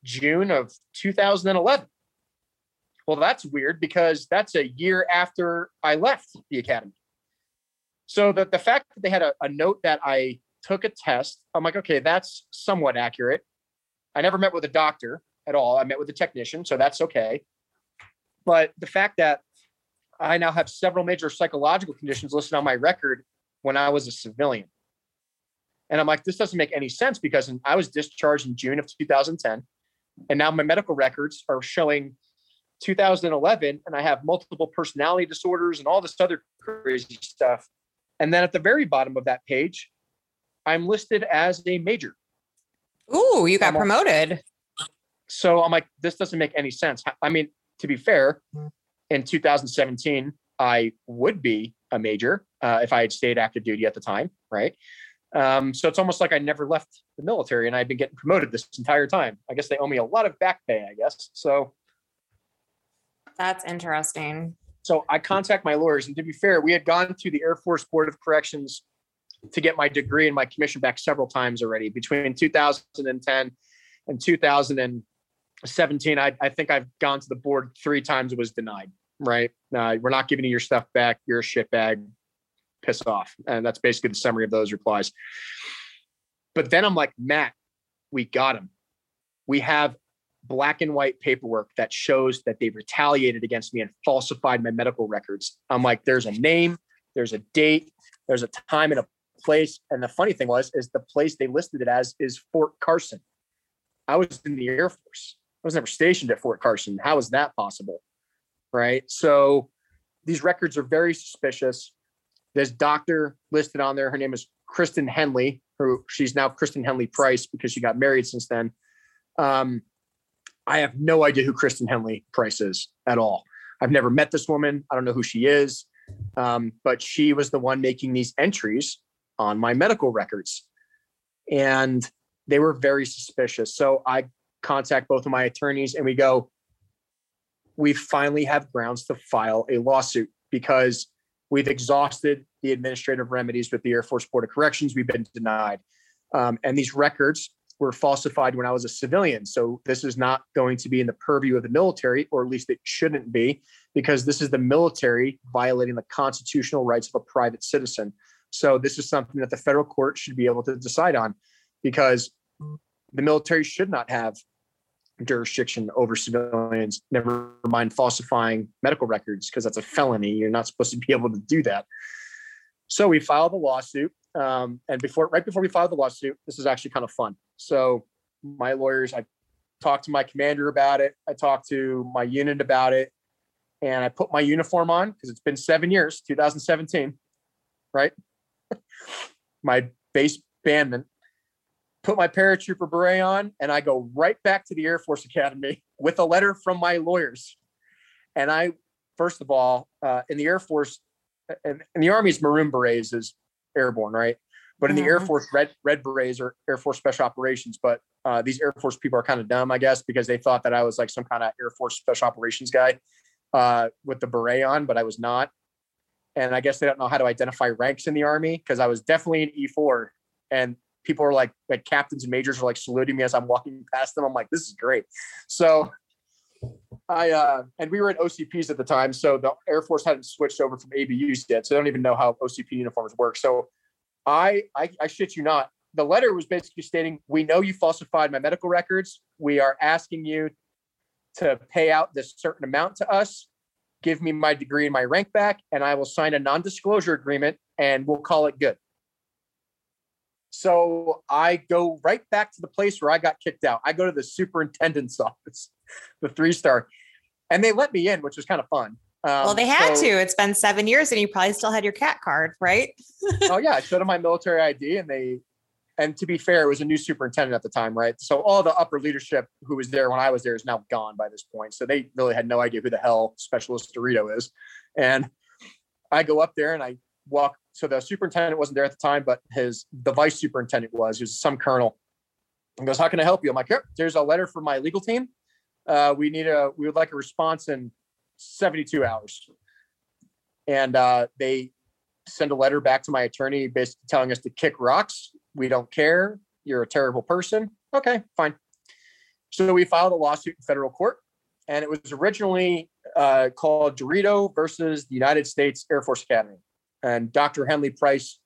June of 2011. Well, that's weird because that's a year after I left the academy. So the, the fact that they had a, a note that I took a test, I'm like, okay, that's somewhat accurate. I never met with a doctor at all. I met with a technician, so that's okay. But the fact that I now have several major psychological conditions listed on my record when I was a civilian. And I'm like, this doesn't make any sense because I was discharged in June of 2010. And now my medical records are showing 2011 and I have multiple personality disorders and all this other crazy stuff. And then at the very bottom of that page, I'm listed as a major. Ooh, you got I'm promoted. So I'm like, this doesn't make any sense. I mean, to be fair, in 2017, I would be a major uh, if I had stayed active duty at the time, right? Um, so it's almost like I never left the military and I've been getting promoted this entire time. I guess they owe me a lot of back pay, I guess. So that's interesting. So I contact my lawyers, and to be fair, we had gone to the Air Force Board of Corrections to get my degree and my commission back several times already between 2010 and 2017. I, I think I've gone to the board three times. It was denied. Right? Uh, we're not giving you your stuff back. You're a shitbag. Piss off. And that's basically the summary of those replies. But then I'm like, Matt, we got him. We have black and white paperwork that shows that they retaliated against me and falsified my medical records. I'm like, there's a name, there's a date, there's a time and a place. And the funny thing was, is the place they listed it as is Fort Carson. I was in the Air Force. I was never stationed at Fort Carson. How is that possible? Right. So these records are very suspicious. This doctor listed on there, her name is Kristen Henley, who she's now Kristen Henley Price because she got married since then. Um, I have no idea who Kristen Henley Price is at all. I've never met this woman. I don't know who she is. Um, but she was the one making these entries on my medical records. And they were very suspicious. So I contact both of my attorneys and we go, we finally have grounds to file a lawsuit because we've exhausted the administrative remedies with the Air Force Board of Corrections. We've been denied. Um, and these records were falsified when I was a civilian. So this is not going to be in the purview of the military, or at least it shouldn't be, because this is the military violating the constitutional rights of a private citizen. So this is something that the federal court should be able to decide on because the military should not have jurisdiction over civilians, never mind falsifying medical records, because that's a felony. You're not supposed to be able to do that. So we filed the lawsuit. Um, and before, right before we filed the lawsuit, this is actually kind of fun. So my lawyers, I talked to my commander about it. I talked to my unit about it, and I put my uniform on because it's been seven years, 2017, right? (laughs) my base bandman, put my paratrooper beret on, and I go right back to the Air Force Academy with a letter from my lawyers. And I, first of all, uh, in the Air Force, and, and the Army's Maroon Berets is airborne, right? But in the Air Mhm. Force, red red berets are Air Force Special Operations. But uh, these Air Force people are kind of dumb, I guess, because they thought that I was like some kind of Air Force Special Operations guy uh, with the beret on, but I was not. And I guess they don't know how to identify ranks in the Army because I was definitely an E4. And people are like, like captains and majors are like saluting me as I'm walking past them. I'm like, this is great. So I uh and we were in OCPs at the time, so the Air Force hadn't switched over from ABUs yet, so they don't even know how OCP uniforms work. So I, I I shit you not. The letter was basically stating, "We know you falsified my medical records. We are asking you to pay out this certain amount to us. Give me my degree and my rank back, and I will sign a non-disclosure agreement, and we'll call it good." So I go right back to the place where I got kicked out. I go to the superintendent's (laughs) office, the three star, and they let me in, which was kind of fun. Um, well, they had so- to. It's been seven years and you probably still had your CAC card, right? oh yeah, I (laughs) showed them my military ID, and they, and to be fair, it was a new superintendent at the time, right? So all the upper leadership who was there when I was there is now gone by this point. So they really had no idea who the hell Specialist DeRito is, and I go up there and I walk. So the superintendent wasn't there at the time, but his the vice superintendent was. He was some colonel. And goes, "How can I help you?" I'm like, "Here, there's a letter from my legal team. Uh, we need a we would like a response in 72 hours." And uh, they send a letter back to my attorney basically telling us to kick rocks. We don't care. You're a terrible person. Okay, fine. So we filed a lawsuit in federal court, and it was originally uh, called DeRito versus the United States Air Force Academy, and Dr. Henley Price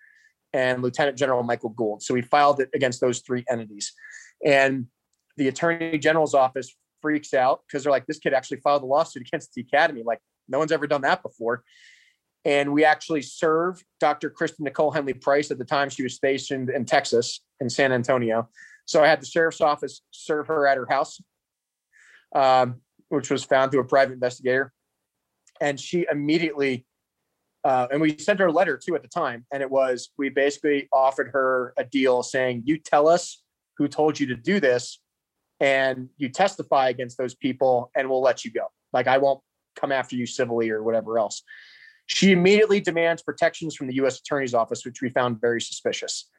and Lieutenant General Michael Gould. So we filed it against those three entities, and the Attorney General's office freaks out because they're like, "This kid actually filed a lawsuit against the academy. Like, no one's ever done that before." and we actually served Dr. Kristen Nicole Henley Price at the time she was stationed in Texas in San Antonio. So I had the sheriff's office serve her at her house, um, which was found through a private investigator, and she immediately. Uh, and we sent her a letter too at the time, and it was we basically offered her a deal saying, "You tell us who told you to do this, and you testify against those people, and we'll let you go. Like I won't come after you civilly or whatever else." She immediately demands protections from the U.S. Attorney's Office, which we found very suspicious.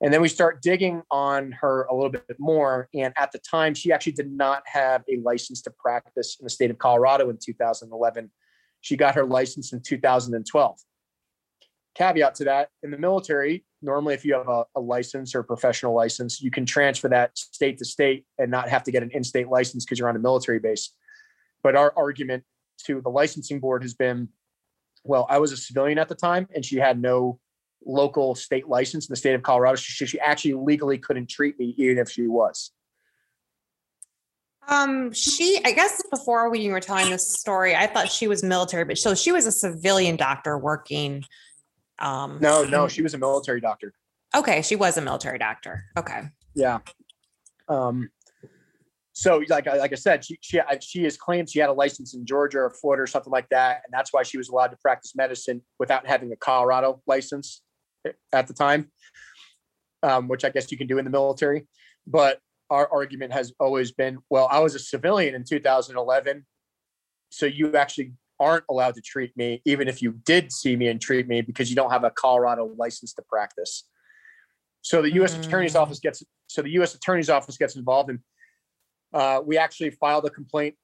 And then we start digging on her a little bit more. And at the time, she actually did not have a license to practice in the state of Colorado in 2011. She got her license in 2012. Caveat to that in the military, normally, if you have a, a license or professional license, you can transfer that state to state and not have to get an in state license because you're on a military base. But our argument to the licensing board has been well, I was a civilian at the time, and she had no local state license in the state of Colorado. She, she actually legally couldn't treat me, even if she was. Um, she, I guess before when you were telling this story, I thought she was military, but so she was a civilian doctor working. Um, No, no, she was a military doctor. okay, she was a military doctor. Okay. Yeah. Um. So, like, I- like I said, she she she has claimed she had a license in Georgia or Florida or something like that, and that's why she was allowed to practice medicine without having a Colorado license at the time, um, which I guess you can do in the military. But our argument has always been, well, I was a civilian in 2011, so you actually aren't allowed to treat me, even if you did see me and treat me, because you don't have a Colorado license to practice. So the U.S. Attorney's Mm. Office gets so the U.S. Attorney's Office gets involved, and uh, we actually filed a complaint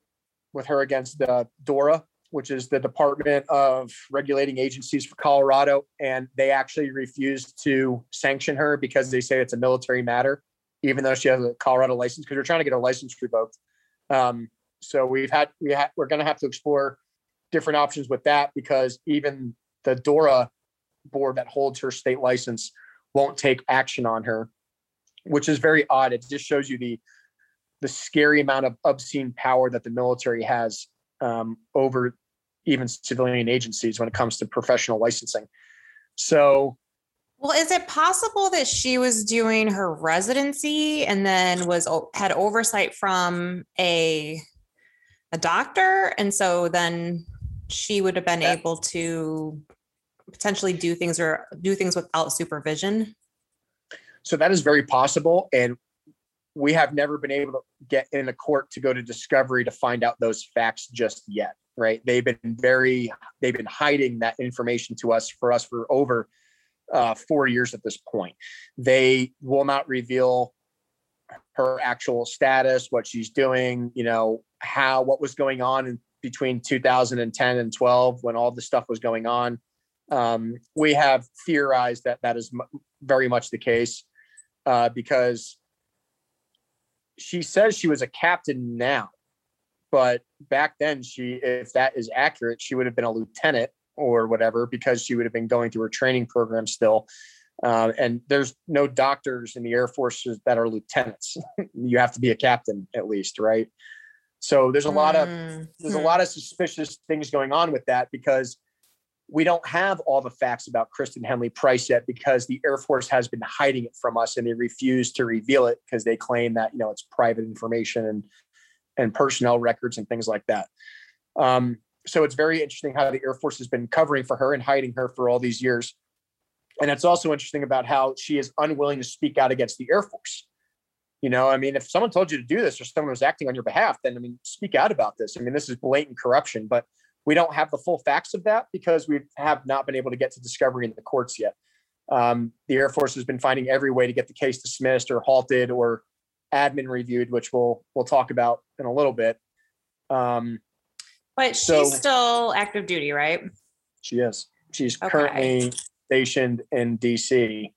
with her against the DORA, which is the Department of Regulating Agencies for Colorado, and they actually refused to sanction her because they say it's a military matter, even though she has a Colorado license. Because we're trying to get her license revoked. Um, so we've had we ha- we're going to have to explore different options with that because even the DORA board that holds her state license won't take action on her, which is very odd. It just shows you the the scary amount of obscene power that the military has um, over even civilian agencies when it comes to professional licensing. So Well, is it possible that she was doing her residency and then was had oversight from a a doctor, and so then she would have been Yeah. able to potentially do things or do things without supervision? So that is very possible. And we have never been able to get in a court to go to discovery to find out those facts just yet. Right. They've been very, they've been hiding that information to us for us for over uh, four years at this point. They will not reveal her actual status, what she's doing, you know, how, what was going on in between 2010 and 12 when all this stuff was going on. Um, we have theorized that that is m- very much the case uh, because she says she was a captain now, but back then she, if that is accurate, she would have been a lieutenant or whatever because she would have been going through her training program still. Uh, and there's no doctors in the Air Force that are lieutenants. (laughs) you have to be a captain at least, right? So there's a lot of Mm, there's a hmm. lot of suspicious things going on with that because we don't have all the facts about Kristen Henley Price yet because the Air Force has been hiding it from us and they refuse to reveal it because they claim that you know it's private information and and personnel records and things like that. Um, so it's very interesting how the Air Force has been covering for her and hiding her for all these years. And it's also interesting about how she is unwilling to speak out against the Air Force. You know, I mean, if someone told you to do this or someone was acting on your behalf, then I mean, speak out about this. I mean, this is blatant corruption, but we don't have the full facts of that because we have not been able to get to discovery in the courts yet. Um, the Air Force has been finding every way to get the case dismissed or halted or admin reviewed, which we'll we'll talk about in a little bit. Um, But she's still active duty, right? she is. She's Okay. currently stationed in DC.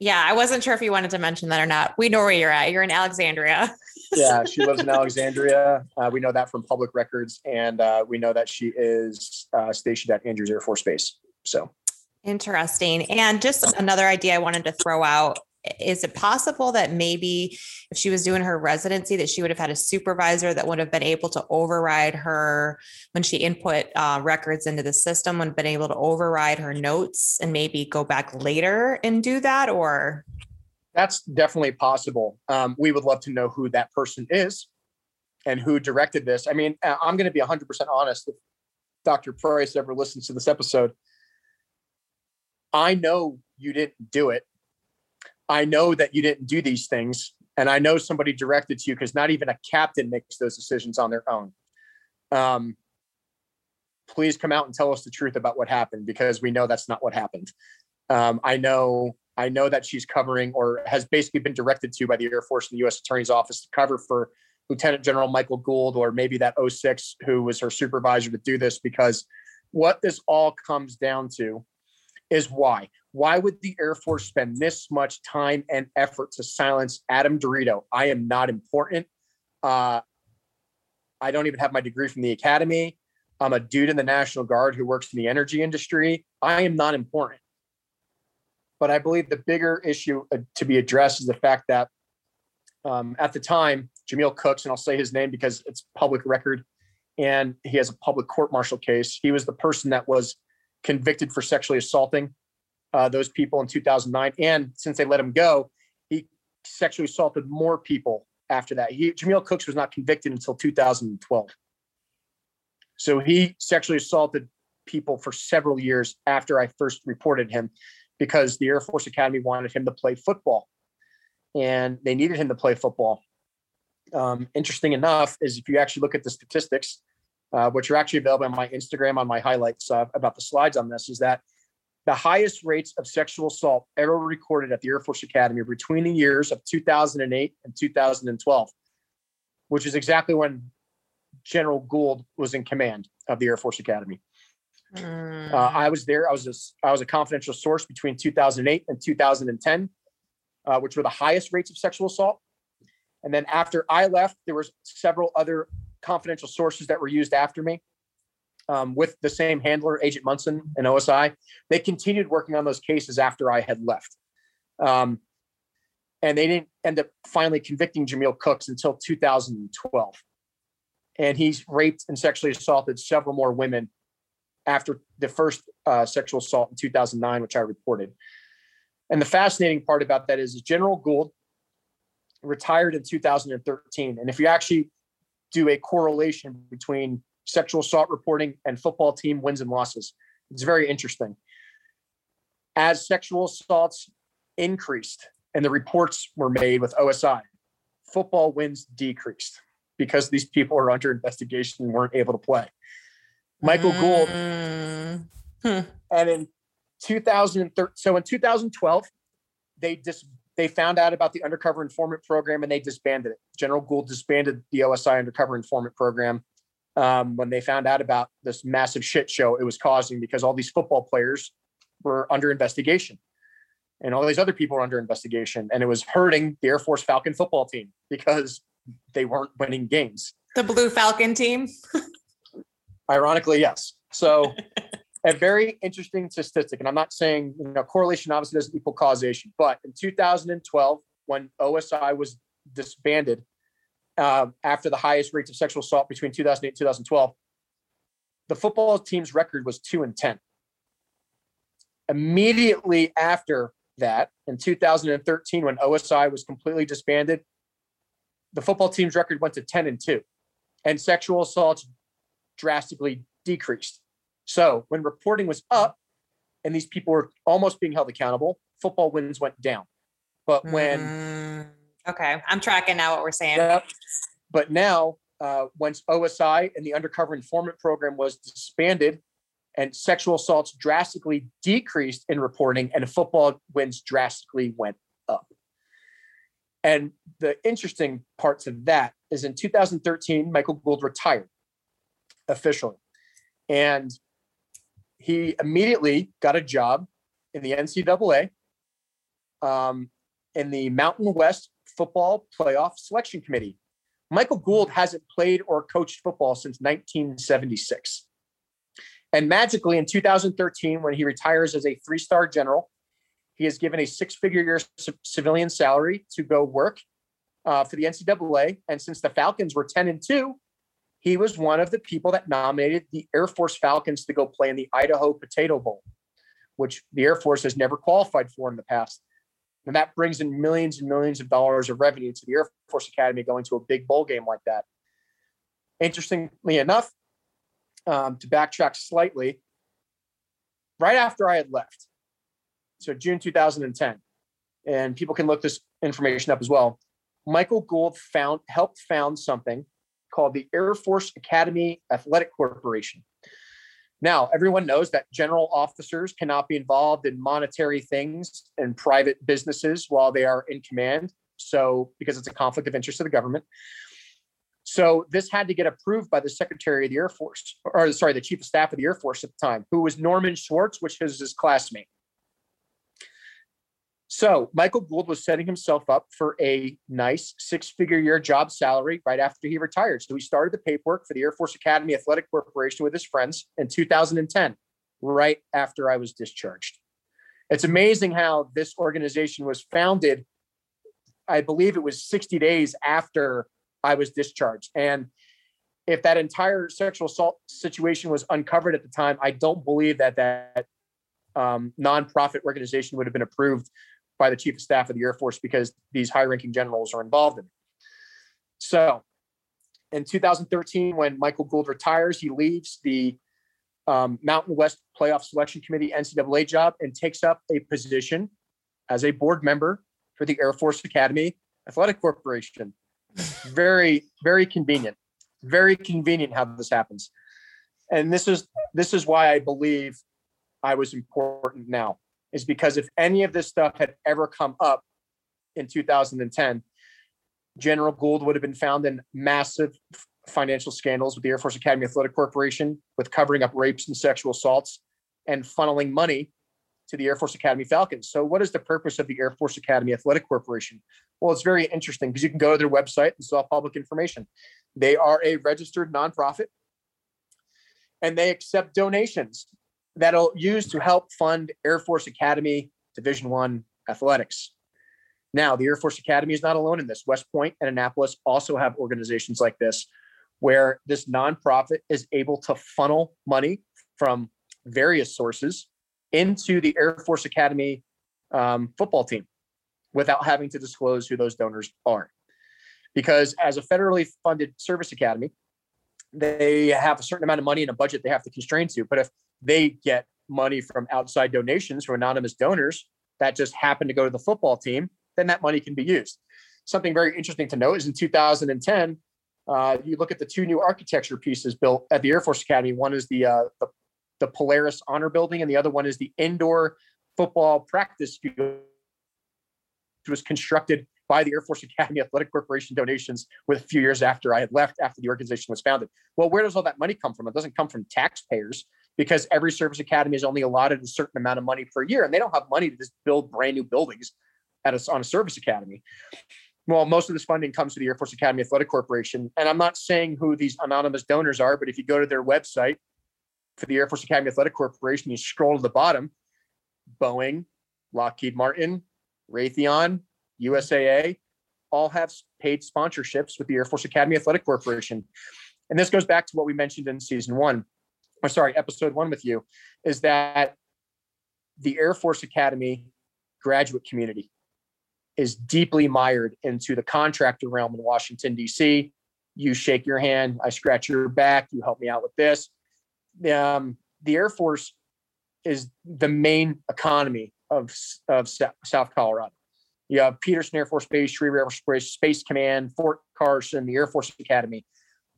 Yeah, I wasn't sure if you wanted to mention that or not. We know where you're at. You're in Alexandria. (laughs) Yeah, she lives in Alexandria. Uh, we know that from public records, and uh, we know that she is uh, stationed at Andrews Air Force Base. So Interesting. And just another idea I wanted to throw out. Is it possible that maybe if she was doing her residency, that she would have had a supervisor that would have been able to override her when she input uh, records into the system, would have been able to override her notes and maybe go back later and do that? Or that's definitely possible. Um, we would love to know who that person is and who directed this. I mean, uh, I'm going to be 100% honest. If Dr. Price ever listens to this episode, I know you didn't do it. I know that you didn't do these things. And I know somebody directed to you because not even a captain makes those decisions on their own. Um, please come out and tell us the truth about what happened because we know that's not what happened. Um, I know I know that she's covering or has basically been directed to by the Air Force and the U.S. Attorney's Office to cover for Lieutenant General Michael Gould or maybe that 06 who was her supervisor to do this because what this all comes down to is why. Why would the Air Force spend this much time and effort to silence Adam DeRito? I am not important. Uh, I don't even have my degree from the academy. I'm a dude in the National Guard who works in the energy industry. I am not important. But I believe the bigger issue uh, to be addressed is the fact that um, at the time, Jameel Cooks, and I'll say his name because it's public record, and he has a public court martial case. He was the person that was convicted for sexually assaulting uh, those people in 2009. And since they let him go, he sexually assaulted more people after that. He, Jameel Cooks was not convicted until 2012. So he sexually assaulted people for several years after I first reported him because the Air Force Academy wanted him to play football and they needed him to play football. Um, interesting enough is if you actually look at the statistics, uh, which are actually available on my Instagram on my highlights uh, about the slides on this, is that the highest rates of sexual assault ever recorded at the Air Force Academy between the years of 2008 and 2012, which is exactly when General Gould was in command of the Air Force Academy. Mm, Uh, I was there. I was a, I was a confidential source between 2008 and 2010, uh, which were the highest rates of sexual assault. And then after I left, there was several other confidential sources that were used after me um, with the same handler, Agent Munson and OSI. They continued working on those cases after I had left. Um, and they didn't end up finally convicting Jameel Cooks until 2012. And he's raped and sexually assaulted several more women after the first uh, sexual assault in 2009, which I reported. And the fascinating part about that is General Gould retired in 2013. And if you actually do a correlation between sexual assault reporting and football team wins and losses, it's very interesting. As sexual assaults increased and the reports were made with OSI. Football wins decreased because these people are under investigation and weren't able to play. Michael Gould, Mm. Hmm. and in 2013, so in 2012, they dis, they found out about the undercover informant program and they disbanded it. General Gould disbanded the OSI undercover informant program um, when they found out about this massive shit show it was causing because all these football players were under investigation and all these other people were under investigation and it was hurting the Air Force Falcon football team because they weren't winning games. The Blue Falcon team. Ironically, yes. So a very interesting statistic, and I'm not saying you know correlation obviously doesn't equal causation, but in 2012, when OSI was disbanded um, after the highest rates of sexual assault between 2008 and 2012, the football team's record was two and ten. Immediately after that, in 2013, when OSI was completely disbanded, the football team's record went to 10 and 2, and sexual assaults drastically decreased. So when reporting was up and these people were almost being held accountable, football wins went down. But when Mm. Okay, I'm tracking now what we're saying. Yep. But now, uh, once OSI and the undercover informant program was disbanded, and sexual assaults drastically decreased in reporting, and football wins drastically went up. And the interesting parts of that is in 2013, Michael Gould retired officially. And he immediately got a job in the NCAA um, in the Mountain West Football Playoff Selection Committee. Michael Gould hasn't played or coached football since 1976. And magically, in 2013, when he retires as a three star general, he is given a six figure year civilian salary to go work uh, for the NCAA. And since the Falcons were 10 and 2, he was one of the people that nominated the Air Force Falcons to go play in the Idaho Potato Bowl, which the Air Force has never qualified for in the past. And that brings in millions and millions of dollars of revenue to the Air Force Academy going to a big bowl game like that. Interestingly enough, um, to backtrack slightly, right after I had left, so June 2010, and people can look this information up as well. Michael Gould found helped found something called the Air Force Academy Athletic Corporation. Now, everyone knows that general officers cannot be involved in monetary things and private businesses while they are in command. So, because it's a conflict of interest to the government. So, this had to get approved by the Secretary of the Air Force, or sorry, the Chief of Staff of the Air Force at the time, who was Norton Schwartz, which was his classmate. So Michael Gould was setting himself up for a nice six-figure year job salary right after he retired. So he started the paperwork for the Air Force Academy Athletic Corporation with his friends in 2010, right after I was discharged. It's amazing how this organization was founded. I believe it was 60 days after I was discharged. And if that entire sexual assault situation was uncovered at the time, I don't believe that that um, nonprofit organization would have been approved by the chief of staff of the Air Force because these high ranking generals are involved in it. So in 2013, when Michael Gould retires, he leaves the um, Mountain West Playoff Selection Committee NCAA job and takes up a position as a board member for the Air Force Academy Athletic Corporation. Very, very convenient. Very convenient how this happens. And this is this is why I believe I was important now is because if any of this stuff had ever come up in 2010, General Gould would have been found in massive financial scandals with the Air Force Academy Athletic Corporation, with covering up rapes and sexual assaults and funneling money to the Air Force Academy Falcons. So, what is the purpose of the Air Force Academy Athletic Corporation? Well, it's very interesting because you can go to their website and saw public information. They are a registered nonprofit and they accept donations that'll use to help fund Air Force Academy Division One athletics. Now, the Air Force Academy is not alone in this. West Point and Annapolis also have organizations like this, where this nonprofit is able to funnel money from various sources into the Air Force Academy um, football team without having to disclose who those donors are. Because as a federally funded service academy, they have a certain amount of money in a budget they have to constrain to. But if they get money from outside donations from anonymous donors, that just happen to go to the football team, then that money can be used. Something very interesting to note is in 2010, uh, you look at the two new architecture pieces built at the Air Force Academy. One is the, uh, the the Polaris Honor Building, and the other one is the indoor football practice field, which was constructed by the Air Force Academy Athletic Corporation donations with a few years after I had left after the organization was founded. Well, where does all that money come from? It doesn't come from taxpayers because every service academy is only allotted a certain amount of money per year, and they don't have money to just build brand new buildings at a, on a service academy well, most of this funding comes to the Air Force Academy Athletic Corporation. And I'm not saying who these anonymous donors are, but if you go to their website for the Air Force Academy Athletic Corporation, you scroll to the bottom, Boeing, Lockheed Martin, Raytheon, USAA, all have paid sponsorships with the Air Force Academy Athletic Corporation. And this goes back to what we mentioned in season one, or sorry, episode one with you, is that the Air Force Academy graduate community is deeply mired into the contractor realm in Washington, D.C. You shake your hand, I scratch your back, you help me out with this. Um, the Air Force is the main economy of, of South Colorado. You have Peterson Air Force Base, Schriever Air Force Space Command, Fort Carson, the Air Force Academy.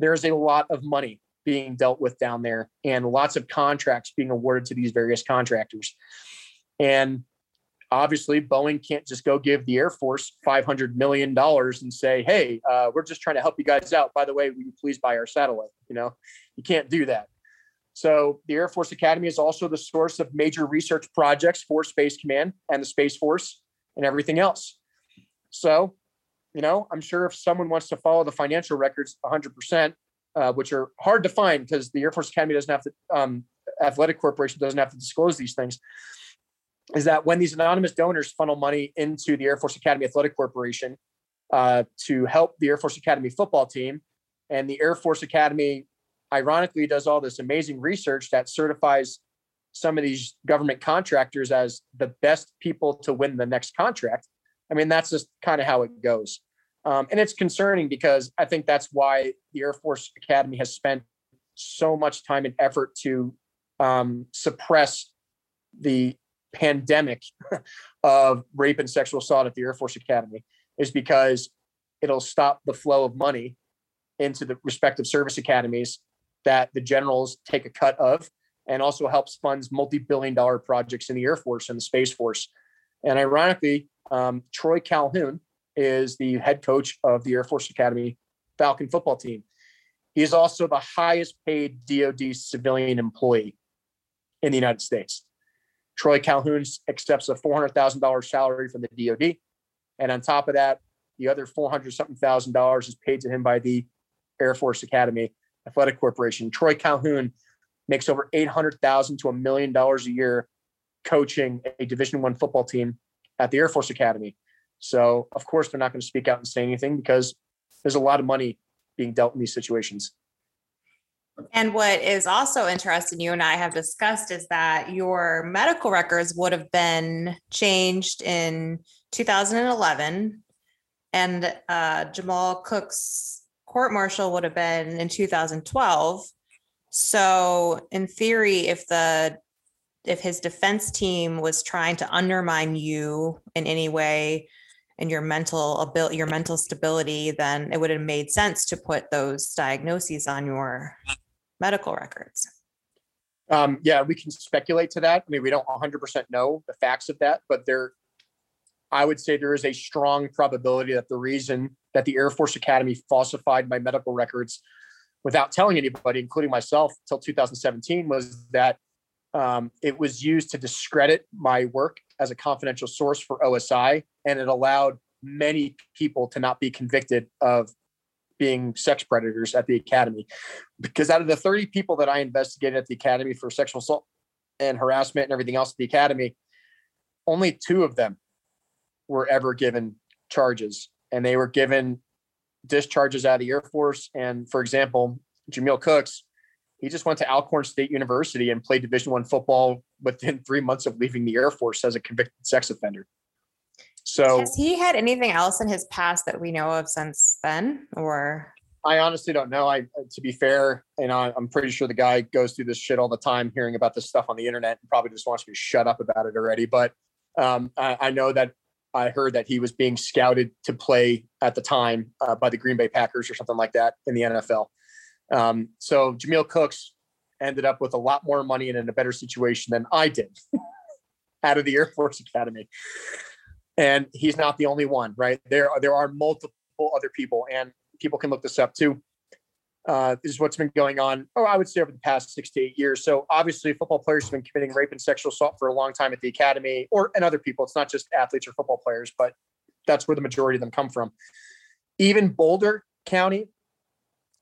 There's a lot of money being dealt with down there and lots of contracts being awarded to these various contractors. And obviously Boeing can't just go give the Air Force $500 million and say, hey, uh, we're just trying to help you guys out. By the way, will you please buy our satellite? You know, you can't do that. So the Air Force Academy is also the source of major research projects for Space Command and the Space Force and everything else. So, you know, I'm sure if someone wants to follow the financial records 100%, uh, which are hard to find because the Air Force Academy doesn't have to, um, Athletic Corporation doesn't have to disclose these things is that when these anonymous donors funnel money into the Air Force Academy Athletic Corporation uh, to help the Air Force Academy football team, and the Air Force Academy, ironically, does all this amazing research that certifies some of these government contractors as the best people to win the next contract. I mean, that's just kind of how it goes. Um, and it's concerning because I think that's why the Air Force Academy has spent so much time and effort to um, suppress the pandemic (laughs) of rape and sexual assault at the Air Force Academy is because it'll stop the flow of money into the respective service academies that the generals take a cut of and also helps funds multi-billion dollar projects in the Air Force and the Space Force. And ironically, um, Troy Calhoun is the head coach of the Air Force Academy Falcon football team. He is also the highest paid DoD civilian employee in the United States. Troy Calhoun accepts a $400,000 salary from the DoD. And on top of that, the other 400 something thousand dollars is paid to him by the Air Force Academy Athletic Corporation. Troy Calhoun makes over 800,000 to a million dollars a year coaching a division one football team at the Air Force Academy. So of course they're not going to speak out and say anything because there's a lot of money being dealt in these situations. And what is also interesting, you and I have discussed, is that your medical records would have been changed in 2011, and uh, Jamal Cook's court martial would have been in 2012. So, in theory, if the if his defense team was trying to undermine you in any way and your mental ability, your mental stability, then it would have made sense to put those diagnoses on your medical records? Um, yeah, we can speculate to that. I mean, we don't 100% know the facts of that, but there, I would say there is a strong probability that the reason that the Air Force Academy falsified my medical records without telling anybody, including myself, until 2017, was that um, it was used to discredit my work as a confidential source for OSI, and it allowed many people to not be convicted of being sex predators at the academy. Because out of the 30 people that I investigated at the academy for sexual assault and harassment and everything else at the academy, only two of them were ever given charges. And they were given discharges out of the Air Force. And for example, Jameel Cooks, he just went to Alcorn State University and played Division One football within (laughs) three months of leaving the Air Force as a convicted sex offender. So has he had anything else in his past that we know of since then, or? I honestly don't know. I, to be fair, you know, I'm pretty sure the guy goes through this shit all the time, hearing about this stuff on the internet, and probably just wants me to shut up about it already. But Um, I, I, know that I heard that he was being scouted to play at the time uh, by the Green Bay Packers or something like that in the NFL. Um, so Jameel Cooks ended up with a lot more money and in a better situation than I did (laughs) out of the Air Force Academy. And he's not the only one, right? There are, there are multiple other people, and people can look this up too. Uh, this is what's been going on, oh, I would say over the past six to eight years. So obviously, football players have been committing rape and sexual assault for a long time at the academy, or and other people. It's not just athletes or football players, but that's where the majority of them come from. Even Boulder County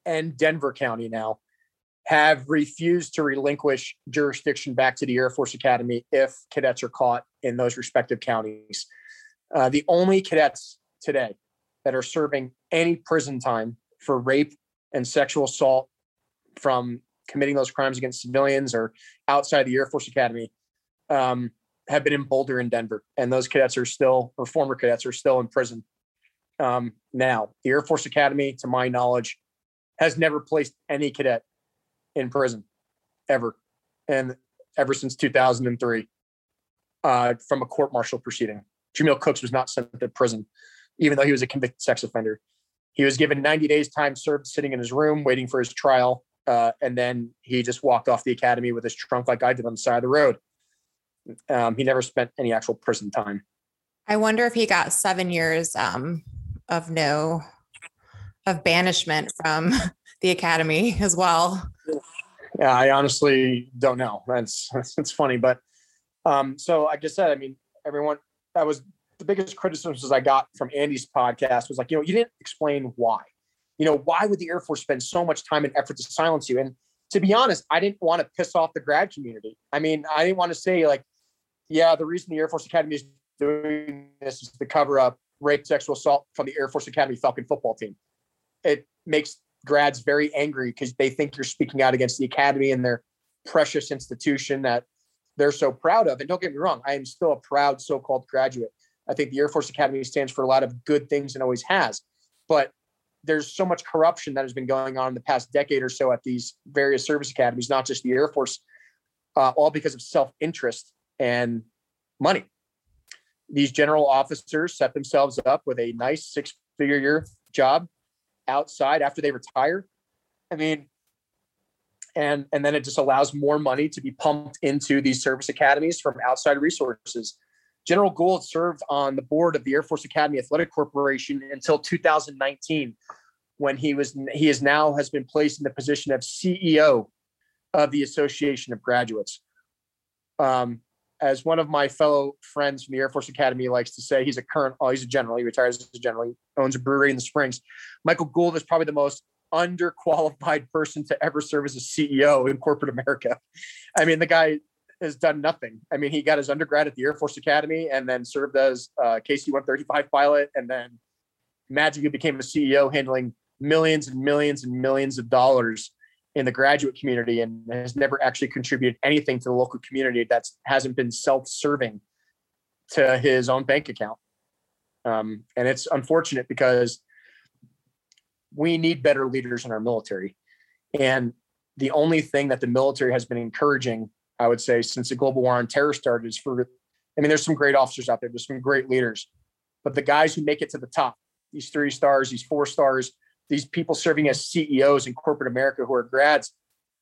and Denver County now have refused to relinquish jurisdiction back to the Air Force Academy if cadets are caught in those respective counties. Uh, the only cadets today that are serving any prison time for rape and sexual assault from committing those crimes against civilians or outside the Air Force Academy um, have been in Boulder and Denver. And those cadets are still, or former cadets are still in prison um, now. The Air Force Academy, to my knowledge, has never placed any cadet in prison ever. And ever since 2003 uh, from a court martial proceeding. Jameel Cooks was not sent to prison, even though he was a convicted sex offender. He was given 90 days time served sitting in his room waiting for his trial. Uh, and then he just walked off the academy with his trunk like I did on the side of the road. Um, he never spent any actual prison time. I wonder if he got seven years um, of no of banishment from (laughs) the academy as well. Yeah, I honestly don't know. That's (laughs) that's funny, but um, so like I said, I mean, everyone that was the biggest criticisms I got from Andy's podcast was like, you know, you didn't explain why. You know, why would the Air Force spend so much time and effort to silence you? And to be honest, I didn't want to piss off the grad community. I mean, I didn't want to say like, yeah, the reason the Air Force Academy is doing this is to cover up rape, sexual assault from the Air Force Academy Falcon football team. It makes grads very angry because they think you're speaking out against the academy and their precious institution that they're so proud of. And don't get me wrong, I am still a proud so-called graduate. I think the Air Force Academy stands for a lot of good things and always has. But there's so much corruption that has been going on in the past decade or so at these various service academies, not just the Air Force, uh, all because of self-interest and money. These general officers set themselves up with a nice six-figure job outside after they retire. I mean, and and then it just allows more money to be pumped into these service academies from outside resources. General Gould served on the board of the Air Force Academy Athletic Corporation until 2019, when he was he is now has been placed in the position of CEO of the Association of Graduates. Um, as one of my fellow friends from the Air Force Academy likes to say, he's a current, oh, he's a general. He retires as a general. Owns a brewery in the Springs. Michael Gould is probably the most underqualified (laughs) person to ever serve as a CEO in corporate America. I mean, the guy has done nothing. I mean, he got his undergrad at the Air Force Academy and then served as a KC 135 pilot and then magically became a CEO handling millions and millions and millions of dollars in the graduate community and has never actually contributed anything to the local community that hasn't been self-serving to his own bank account. Um, and it's unfortunate because we need better leaders in our military. And the only thing that the military has been encouraging, I would say, since the global war on terror started is for, I mean, there's some great officers out there, there's some great leaders, but the guys who make it to the top, these three stars, these four stars, these people serving as CEOs in corporate America who are grads,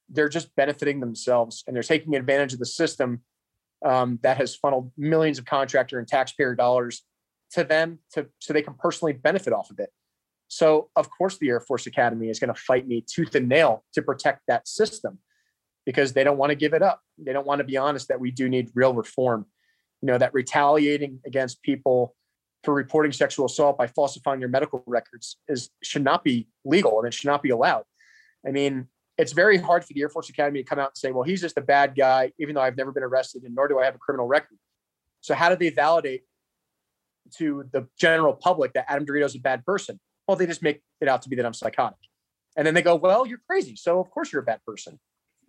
they're just benefiting themselves and they're taking advantage of the system um, that has funneled millions of contractor and taxpayer dollars to them to so they can personally benefit off of it. So of course the Air Force Academy is going to fight me tooth and nail to protect that system because they don't want to give it up. They don't want to be honest that we do need real reform. You know, that retaliating against people for reporting sexual assault by falsifying your medical records is should not be legal and it should not be allowed. I mean, it's very hard for the Air Force Academy to come out and say, well, he's just a bad guy, even though I've never been arrested and nor do I have a criminal record. So how do they validate to the general public that Adam DeRito is a bad person? Well, they just make it out to be that I'm psychotic. And then they go, well, you're crazy. So of course you're a bad person.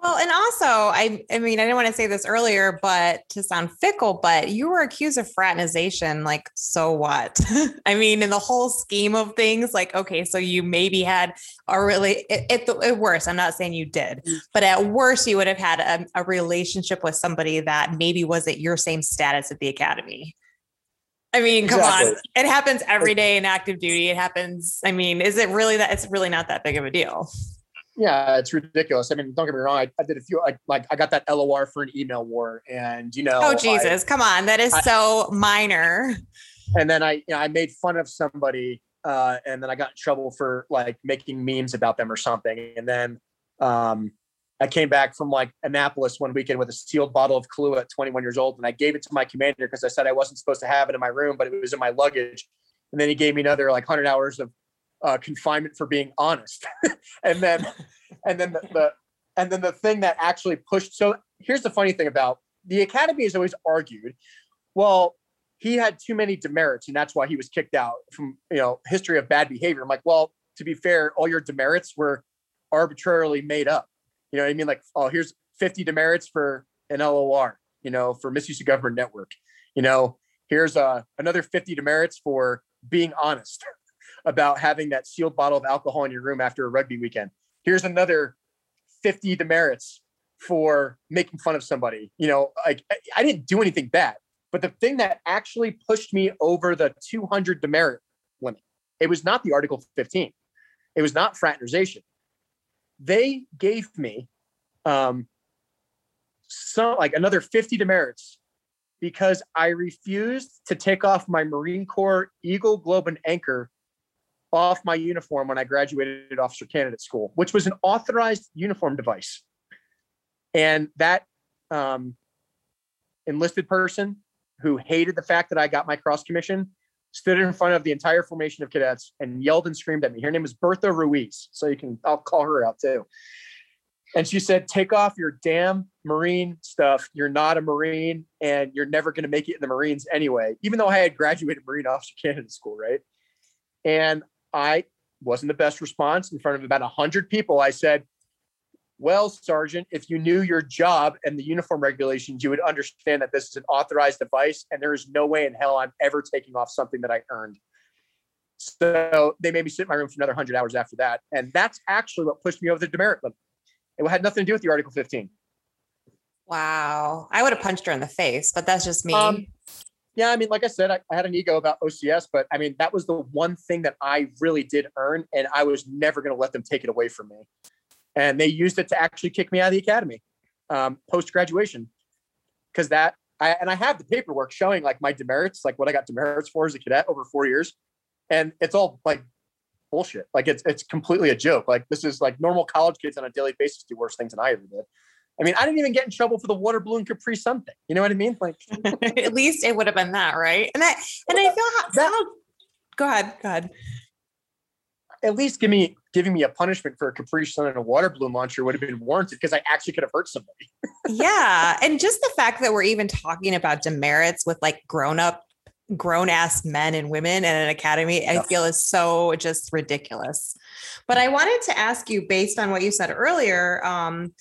Well, and also, I I mean, I didn't want to say this earlier, but to sound fickle, but you were accused of fraternization. Like, so what? (laughs) I mean, in the whole scheme of things, like, okay, so you maybe had a really at, the at worst. I'm not saying you did, mm. but at worst, you would have had a, a relationship with somebody that maybe wasn't your same status at the academy. I mean, come exactly. on. It happens every day in active duty. It happens. I mean, is it really that? It's really not that big of a deal. Yeah, it's ridiculous. I mean, don't get me wrong. I, I did a few like like I got that LOR for an email war, and you know. Oh Jesus! I, come on, that is I, so minor. And then I, you know, I made fun of somebody, uh, and then I got in trouble for like making memes about them or something. And then um, I came back from like Annapolis one weekend with a sealed bottle of Kahlua at 21 years old, and I gave it to my commander because I said I wasn't supposed to have it in my room, but it was in my luggage. And then he gave me another like 100 hours of uh, confinement for being honest. (laughs) and then, and then the, the, and then the thing that actually pushed. So here's the funny thing about the academy has always argued, well, he had too many demerits and that's why he was kicked out from you know history of bad behavior. I'm like, well, to be fair, all your demerits were arbitrarily made up. You know what I mean? Like, oh, here's 50 demerits for an LOR, you know, for misuse of government network. You know, here's uh, another 50 demerits for being honest. (laughs) about having that sealed bottle of alcohol in your room after a rugby weekend. Here's another 50 demerits for making fun of somebody. You know, like I, didn't do anything bad, but the thing that actually pushed me over the 200 demerit limit, it was not the Article 15. It was not fraternization. They gave me um, some like another 50 demerits because I refused to take off my Marine Corps Eagle Globe and Anchor off my uniform when I graduated officer candidate school, which was an authorized uniform device. And that um, enlisted person who hated the fact that I got my cross commission stood in front of the entire formation of cadets and yelled and screamed at me. Her name is Bertha Ruiz. So you can, I'll call her out too. And she said, Take off your damn Marine stuff. You're not a Marine and you're never going to make it in the Marines anyway, even though I had graduated Marine officer candidate school, right? And I wasn't the best response in front of about 100 people. I said, well, Sergeant, if you knew your job and the uniform regulations, you would understand that this is an authorized device and there is no way in hell I'm ever taking off something that I earned. So they made me sit in my room for another 100 hours after that. And that's actually what pushed me over the demerit limit. It had nothing to do with the Article 15. Wow. I would have punched her in the face, but that's just me. Um, yeah, I mean, like I said, I, I, had an ego about OCS, but I mean, that was the one thing that I really did earn, and I was never going to let them take it away from me. And they used it to actually kick me out of the academy um, post graduation, because that I and I have the paperwork showing like my demerits, like what I got demerits for as a cadet over four years, and it's all like bullshit. Like it's it's completely a joke. Like this is like normal college kids on a daily basis do worse things than I ever did. I mean, I didn't even get in trouble for the water balloon Capri something. You know what I mean? Like, (laughs) at least it would have been that, right? And that, and I feel how, that, how, go ahead, go ahead. At least give me giving me a punishment for a Capri Sun and a water balloon launcher would have been warranted because I actually could have hurt somebody. (laughs) yeah, and just the fact that we're even talking about demerits with like grown up, grown ass men and women in an academy, I feel is so just ridiculous. But I wanted to ask you, based on what you said earlier. Um,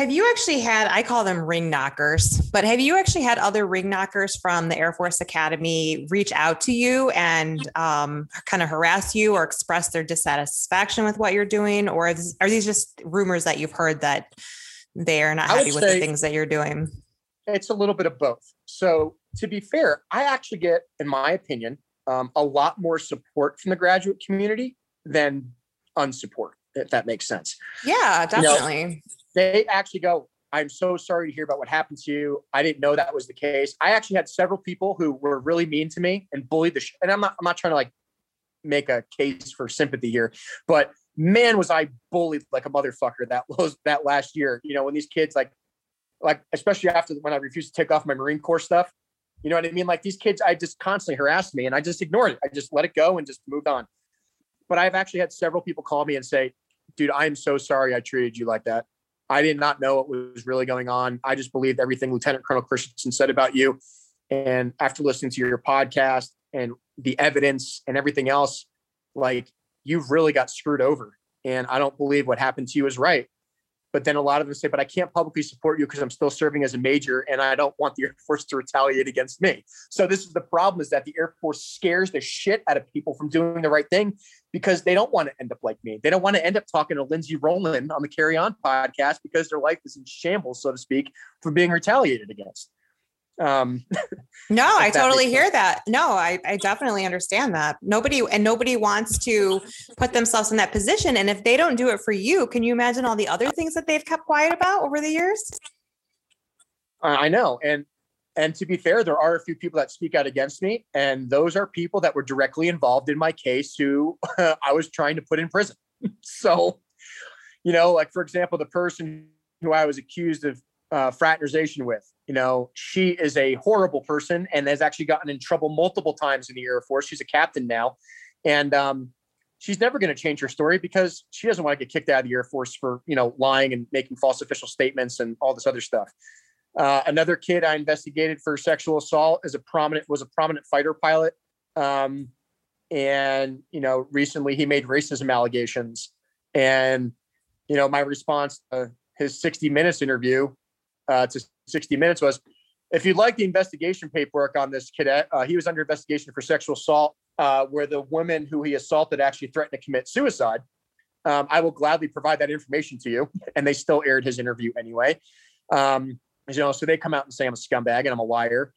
have you actually had, I call them ring knockers, but have you actually had other ring knockers from the Air Force Academy reach out to you and um, kind of harass you or express their dissatisfaction with what you're doing? Or is, are these just rumors that you've heard that they are not happy with the things that you're doing? It's a little bit of both. So, to be fair, I actually get, in my opinion, um, a lot more support from the graduate community than unsupport, if that makes sense. Yeah, definitely. You know, they actually go, I'm so sorry to hear about what happened to you. I didn't know that was the case. I actually had several people who were really mean to me and bullied the sh- and I'm not I'm not trying to like make a case for sympathy here, but man was I bullied like a motherfucker that (laughs) was that last year. You know, when these kids like like especially after when I refused to take off my Marine Corps stuff. You know what I mean? Like these kids, I just constantly harassed me and I just ignored it. I just let it go and just moved on. But I've actually had several people call me and say, dude, I am so sorry I treated you like that. I did not know what was really going on. I just believed everything Lieutenant Colonel Christensen said about you. And after listening to your podcast and the evidence and everything else, like you've really got screwed over. And I don't believe what happened to you is right. But then a lot of them say, but I can't publicly support you because I'm still serving as a major and I don't want the Air Force to retaliate against me. So this is the problem is that the Air Force scares the shit out of people from doing the right thing because they don't want to end up like me. They don't want to end up talking to Lindsay Rowland on the Carry On podcast because their life is in shambles, so to speak, for being retaliated against. Um, no, I totally hear sense. that. No, I, I definitely understand that. Nobody and nobody wants to put themselves in that position. And if they don't do it for you, can you imagine all the other things that they've kept quiet about over the years? I know. And and to be fair, there are a few people that speak out against me, and those are people that were directly involved in my case who (laughs) I was trying to put in prison. (laughs) so, you know, like for example, the person who I was accused of uh, fraternization with. You know, she is a horrible person and has actually gotten in trouble multiple times in the Air Force. She's a captain now, and um, she's never going to change her story because she doesn't want to get kicked out of the Air Force for you know lying and making false official statements and all this other stuff. Uh, another kid I investigated for sexual assault is a prominent was a prominent fighter pilot, um, and you know recently he made racism allegations, and you know my response to his 60 minutes interview uh, to 60 Minutes was if you'd like the investigation paperwork on this cadet, uh, he was under investigation for sexual assault, uh, where the woman who he assaulted actually threatened to commit suicide. Um, I will gladly provide that information to you. And they still aired his interview anyway. Um, you know, so they come out and say I'm a scumbag and I'm a liar.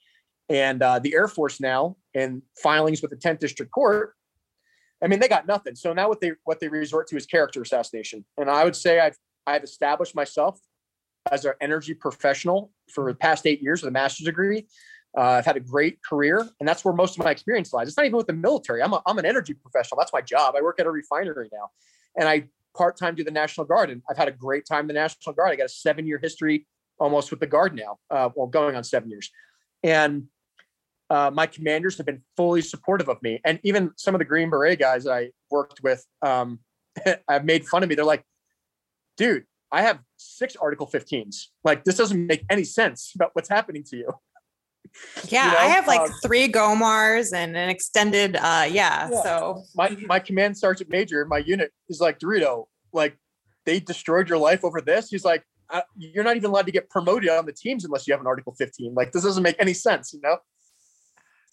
And uh, the Air Force now, in filings with the 10th District Court, I mean, they got nothing. So now what they what they resort to is character assassination. And I would say I've I've established myself as an energy professional for the past eight years with a master's degree. Uh, I've had a great career, and that's where most of my experience lies. It's not even with the military. I'm, a, I'm an energy professional. That's my job. I work at a refinery now, and I part time do the National Guard. And I've had a great time in the National Guard. I got a seven year history almost with the Guard now. Uh, well, going on seven years, and uh, my commanders have been fully supportive of me, and even some of the Green Beret guys I worked with um, (laughs) have made fun of me. They're like, "Dude, I have six Article 15s. Like this doesn't make any sense about what's happening to you. (laughs) Yeah, you know? I have like um, three GOMORs and an extended. uh yeah, yeah, So my my command sergeant major, my unit is like DeRito. Like they destroyed your life over this. He's like, uh, you're not even allowed to get promoted on the teams unless you have an Article 15. Like this doesn't make any sense, you know.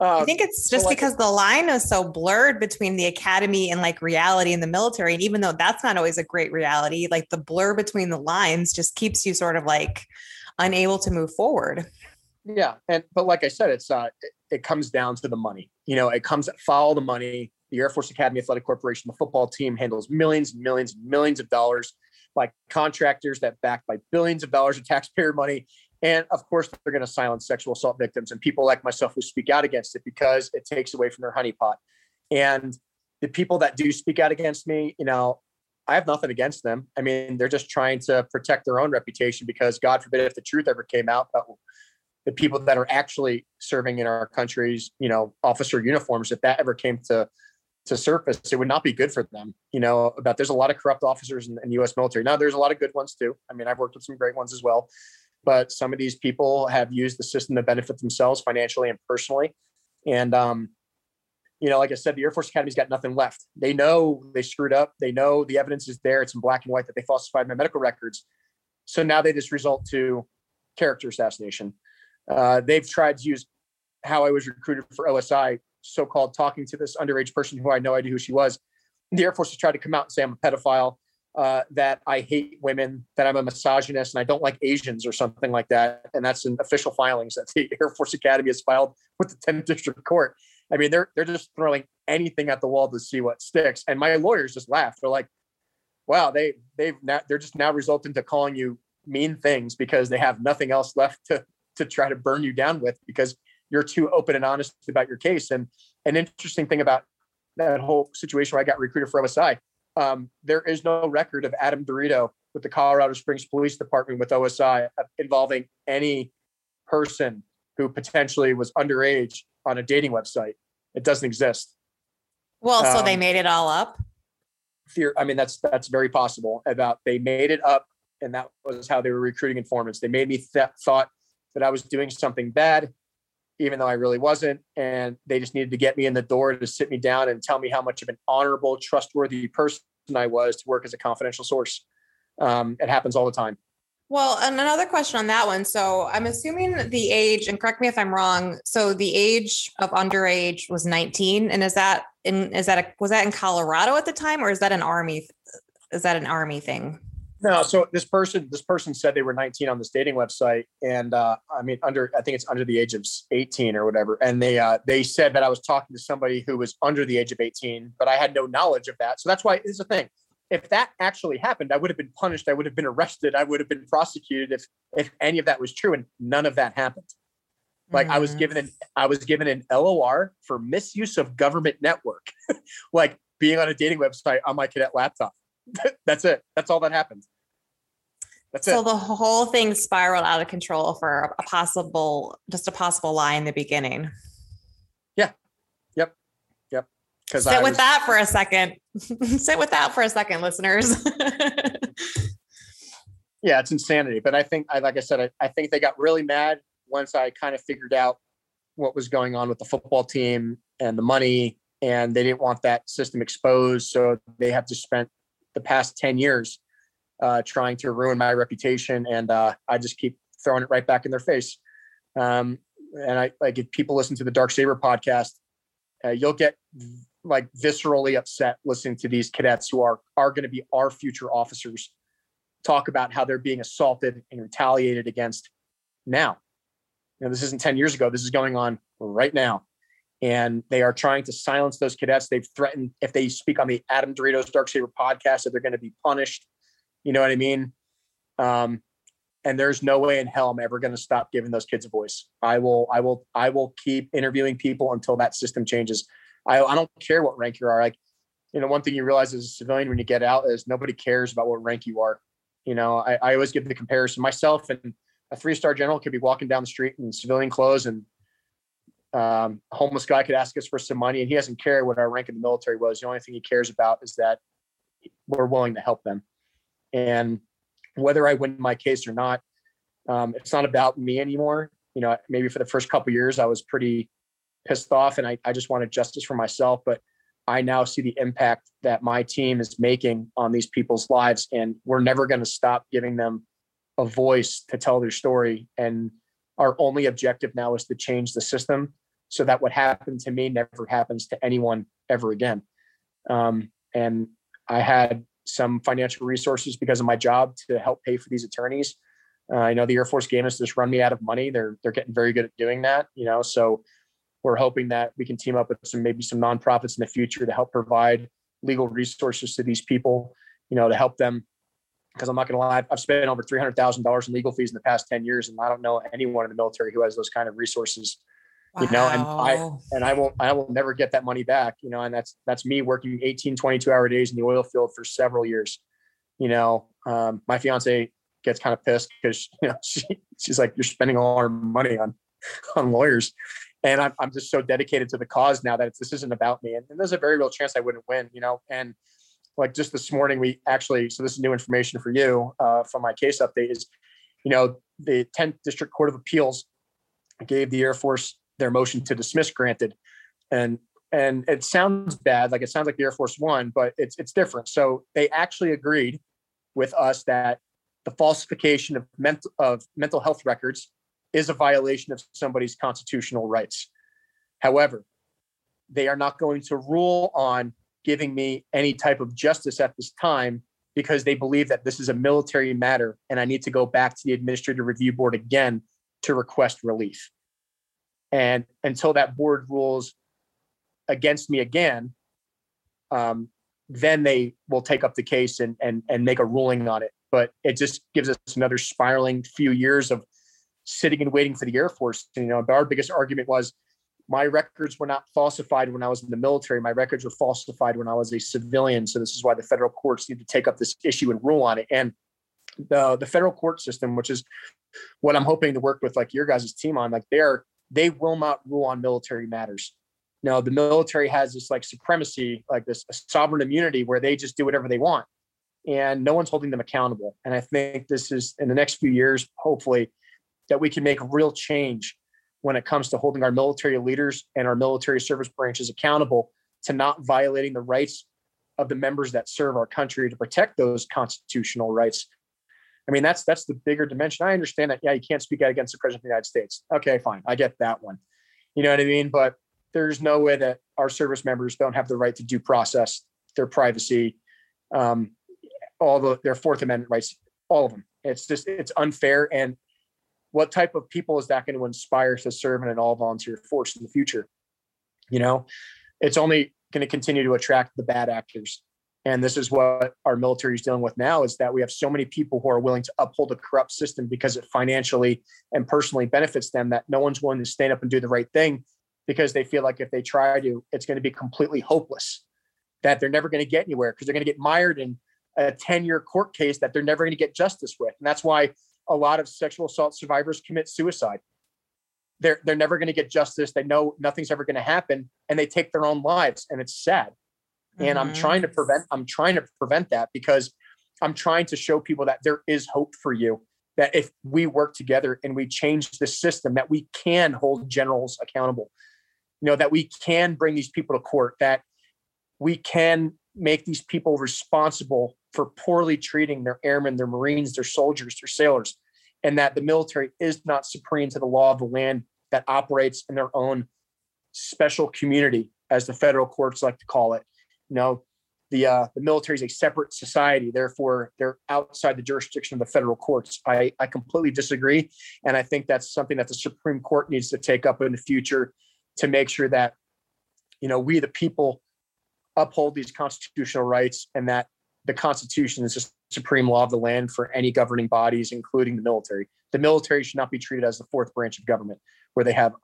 Um, I think it's just so like, because the line is so blurred between the academy and like reality in the military. And even though that's not always a great reality, like the blur between the lines just keeps you sort of like unable to move forward. Yeah. And, but like I said, it's, uh, it, it comes down to the money. You know, it comes, follow the money. The Air Force Academy Athletic Corporation, the football team handles millions and millions and millions of dollars by contractors that backed by billions of dollars of taxpayer money and of course, they're going to silence sexual assault victims and people like myself who speak out against it because it takes away from their honeypot. And the people that do speak out against me, you know, I have nothing against them. I mean, they're just trying to protect their own reputation because God forbid if the truth ever came out about the people that are actually serving in our country's, you know, officer uniforms, if that ever came to to surface, it would not be good for them. You know, about there's a lot of corrupt officers in, in U.S. military. Now, there's a lot of good ones too. I mean, I've worked with some great ones as well but some of these people have used the system to benefit themselves financially and personally. And, um, you know, like I said, the Air Force Academy's got nothing left. They know they screwed up. They know the evidence is there. It's in black and white that they falsified my medical records. So now they just result to character assassination. Uh, they've tried to use how I was recruited for OSI, so-called talking to this underage person who I had no idea who she was. The Air Force has tried to come out and say I'm a pedophile uh, that I hate women, that I'm a misogynist, and I don't like Asians or something like that. And that's in official filings that the (laughs) Air Force Academy has filed with the 10th District Court. I mean, they're they're just throwing anything at the wall to see what sticks. And my lawyers just laugh. They're like, "Wow, they they've now they're just now resulting to calling you mean things because they have nothing else left to to try to burn you down with because you're too open and honest about your case." And an interesting thing about that whole situation where I got recruited for OSI um, there is no record of Adam DeRito with the Colorado Springs Police Department with OSI involving any person who potentially was underage on a dating website. It doesn't exist. Well, so um, they made it all up. Fear. I mean, that's that's very possible. About they made it up, and that was how they were recruiting informants. They made me th- thought that I was doing something bad, even though I really wasn't. And they just needed to get me in the door to sit me down and tell me how much of an honorable, trustworthy person I was to work as a confidential source. Um, it happens all the time. Well, and another question on that one. So I'm assuming the age, and correct me if I'm wrong. So the age of underage was 19, and is that in is that a, was that in Colorado at the time, or is that an army? Is that an army thing? No. So this person this person said they were 19 on this dating website, and uh, I mean under I think it's under the age of 18 or whatever, and they uh, they said that I was talking to somebody who was under the age of 18, but I had no knowledge of that. So that's why it's a thing if that actually happened, I would have been punished. I would have been arrested. I would have been prosecuted if if any of that was true, and none of that happened. Like mm. I was given an I was given an LOR for misuse of government network, (laughs) like being on a dating website on my cadet laptop. (laughs) That's it. That's all that happened. That's so it. the whole thing spiraled out of control for a possible, just a possible lie in the beginning. Yeah. Yep. Yep. Because sit with that for a second. (laughs) sit with that for a second, listeners. (laughs) yeah, it's insanity. But I think, I like I said, I, I think they got really mad once I kind of figured out what was going on with the football team and the money, and they didn't want that system exposed. So they have to spend the past 10 years uh, trying to ruin my reputation. And uh, I just keep throwing it right back in their face. Um, and I like if people listen to the Dark Saber podcast, uh, you'll get like viscerally upset listening to these cadets who are are going to be our future officers talk about how they're being assaulted and retaliated against now. You know, this isn't 10 years ago. This is going on right now. And they are trying to silence those cadets. They've threatened if they speak on the Adam DeRito's Dark Saber podcast that they're going to be punished. You know what I mean? Um, and there's no way in hell I'm ever going to stop giving those kids a voice. I will, I will, I will keep interviewing people until that system changes. I, I don't care what rank you are. Like, you know, one thing you realize as a civilian when you get out is nobody cares about what rank you are. You know, I, I always give the comparison myself and a three star general could be walking down the street in civilian clothes and um, a homeless guy could ask us for some money and he doesn't care what our rank in the military was. The only thing he cares about is that we're willing to help them. And whether I win my case or not, um, it's not about me anymore. You know, maybe for the first couple years, I was pretty pissed off and I, I just wanted justice for myself. But I now see the impact that my team is making on these people's lives. And we're never going to stop giving them a voice to tell their story. And our only objective now is to change the system so that what happened to me never happens to anyone ever again. Um, and I had some financial resources because of my job to help pay for these attorneys. Uh, I know the Air Force has just run me out of money. They're they're getting very good at doing that, you know. So we're hoping that we can team up with some maybe some nonprofits in the future to help provide legal resources to these people, you know, to help them. Because I'm not going to lie, I've spent over three hundred thousand dollars in legal fees in the past ten years, and I don't know anyone in the military who has those kind of resources. Wow. You know, and I and I won't I will never get that money back. You know, and that's that's me working 18, 22 hour days in the oil field for several years. You know, um, my fiance gets kind of pissed because (laughs) you know she, she's like, you're spending all our money on on lawyers and I'm, I'm just so dedicated to the cause now that this isn't about me and, and, there's a very real chance i wouldn't win you know and like just this morning we actually so this is new information for you uh, from my case update is you know the 10th district court of appeals gave the air force their motion to dismiss granted and and it sounds bad like it sounds like the air force won but it's it's different so they actually agreed with us that the falsification of mental of mental health records is a violation of somebody's constitutional rights. However, they are not going to rule on giving me any type of justice at this time because they believe that this is a military matter and I need to go back to the administrative review board again to request relief. And until that board rules against me again, um, then they will take up the case and, and, and make a ruling on it. But it just gives us another spiraling few years of sitting and waiting for the Air Force. You know, our biggest argument was my records were not falsified when I was in the military. My records were falsified when I was a civilian. So this is why the federal courts need to take up this issue and rule on it. And the the federal court system, which is what I'm hoping to work with like your guys' team on, like they're they will not rule on military matters. Now the military has this like supremacy, like this sovereign immunity where they just do whatever they want. And no one's holding them accountable. And I think this is in the next few years, hopefully, that we can make real change when it comes to holding our military leaders and our military service branches accountable to not violating the rights of the members that serve our country to protect those constitutional rights. I mean, that's that's the bigger dimension. I understand that. Yeah, you can't speak out against the president of the United States. Okay, fine, I get that one. You know what I mean? But there's no way that our service members don't have the right to due process, their privacy, um, all the their Fourth Amendment rights, all of them. It's just it's unfair. And what type of people is that going to inspire to serve in an all volunteer force in the future? You know, it's only going to continue to attract the bad actors. And this is what our military is dealing with now is that we have so many people who are willing to uphold a corrupt system because it financially and personally benefits them that no one's willing to stand up and do the right thing because they feel like if they try to, it's going to be completely hopeless, that they're never going to get anywhere because they're going to get mired in a 10 year court case that they're never going to get justice with. And that's why a lot of sexual assault survivors commit suicide they're they're never going to get justice. They know nothing's ever going to happen, and they take their own lives, and it's sad. Mm-hmm. And I'm trying to mm-hmm. prevent. I'm trying to prevent that because I'm trying to show people that there is hope for you. That if we work together and we change the system, that we can hold generals accountable. You know that we can bring these people to court. That we can make these people responsible for poorly treating their airmen, their Marines, their soldiers, their sailors, and that the military is not supreme to the law of the land that operates in their own special community, as the federal courts like to call it. You know, the uh, the military is a separate society, therefore they're outside the jurisdiction of the federal courts. I, I completely disagree, and I think that's something that the Supreme Court needs to take up in the future to make sure that you know we the people uphold these constitutional rights and that the Constitution is the supreme law of the land for any governing bodies, including the military. The military should not be treated as the fourth branch of government where they have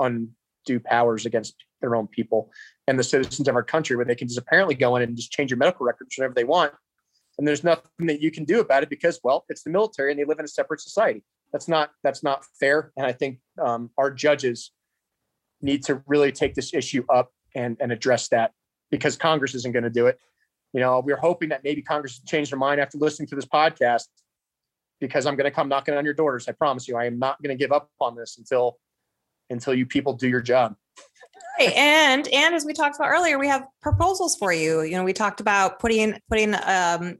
undue powers against their own people and the citizens of our country, where they can just apparently go in and just change your medical records whenever they want. And there's nothing that you can do about it because, well, it's the military and they live in a separate society. That's not that's not fair. And I think um, our judges need to really take this issue up and, and address that because Congress isn't going to do it. You know, we're hoping that maybe Congress changed their mind after listening to this podcast because I'm going to come knocking on your doors. I promise you, I am not going to give up on this until until you people do your job. Right. And and as we talked about earlier, we have proposals for you. You know, we talked about putting putting um,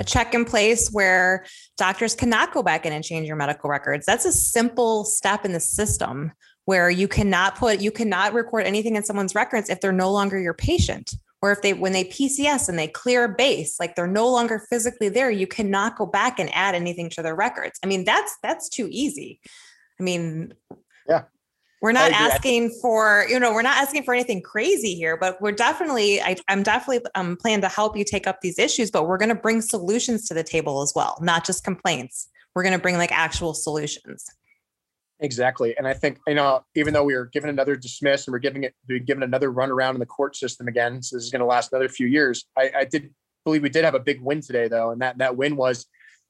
a check in place where doctors cannot go back in and change your medical records. That's a simple step in the system where you cannot put you cannot record anything in someone's records if they're no longer your patient or if they when they PCS and they clear a base like they're no longer physically there you cannot go back and add anything to their records. I mean that's that's too easy. I mean yeah we're not asking for you know we're not asking for anything crazy here but we're definitely I, am definitely um, planning to help you take up these issues but we're going to bring solutions to the table as well not just complaints. We're going to bring like actual solutions. Exactly and i think you know even though we were given another dismiss and we're giving it we're given another run around in the court system again so this is going to last another few years I, I did believe we did have a big win today though and that that win was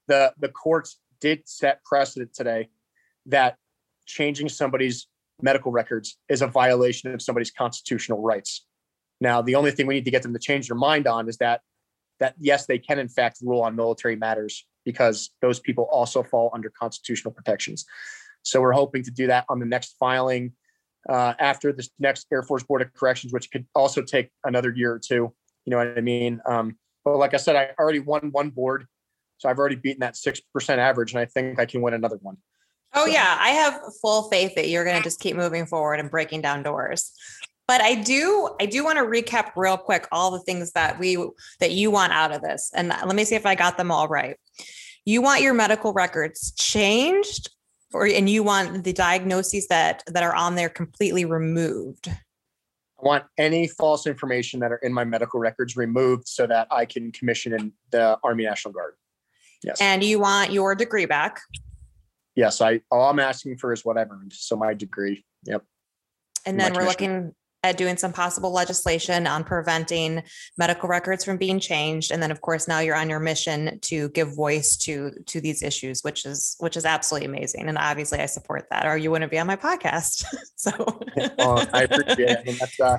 the the courts did set precedent today that changing somebody's medical records is a violation of somebody's constitutional rights. Now, the only thing we need to get them to change their mind on is that that yes, they can in fact rule on military matters because those people also fall under constitutional protections. So we're hoping to do that on the next filing uh, after this next Air Force Board of Corrections, which could also take another year or two. You know what I mean? Um, but like I said, I already won one board, so I've already beaten that six percent average, and I think I can win another one. Oh so. yeah, I have full faith that you're going to just keep moving forward and breaking down doors. But I do I do want to recap real quick all the things that we that you want out of this. And let me see if I got them all right. You want your medical records changed or and you want the diagnoses that that are on there completely removed. I want any false information that are in my medical records removed so that I can commission in the Army National Guard. Yes. And you want your degree back yes, I all I'm asking for is what I've earned. So my degree. Yep. And then we're looking at doing some possible legislation on preventing medical records from being changed. And then of course now you're on your mission to give voice to to these issues, which is which is absolutely amazing. And obviously I support that, or you wouldn't be on my podcast. (laughs) so (laughs) well, I appreciate it. I mean, that's uh,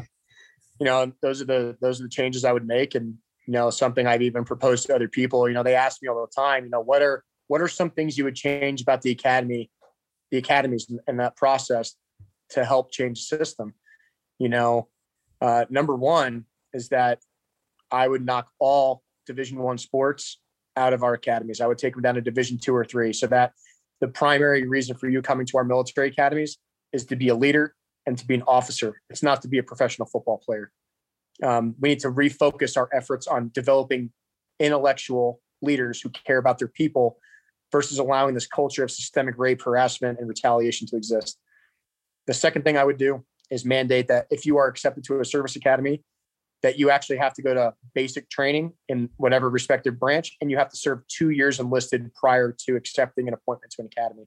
you know, those are the those are the changes I would make. And you know, something I've even proposed to other people. You know, they ask me all the time, you know, what are what are some things you would change about the academy, the academies and that process to help change the system? You know, uh, number one is that I would knock all Division One sports out of our academies. I would take them down to Division Two or Three, so that the primary reason for you coming to our military academies is to be a leader and to be an officer. It's not to be a professional football player. Um, we need to refocus our efforts on developing intellectual leaders who care about their people versus allowing this culture of systemic rape, harassment, and retaliation to exist. The second thing I would do is mandate that if you are accepted to a service academy, that you actually have to go to basic training in whatever respective branch and you have to serve two years enlisted prior to accepting an appointment to an academy.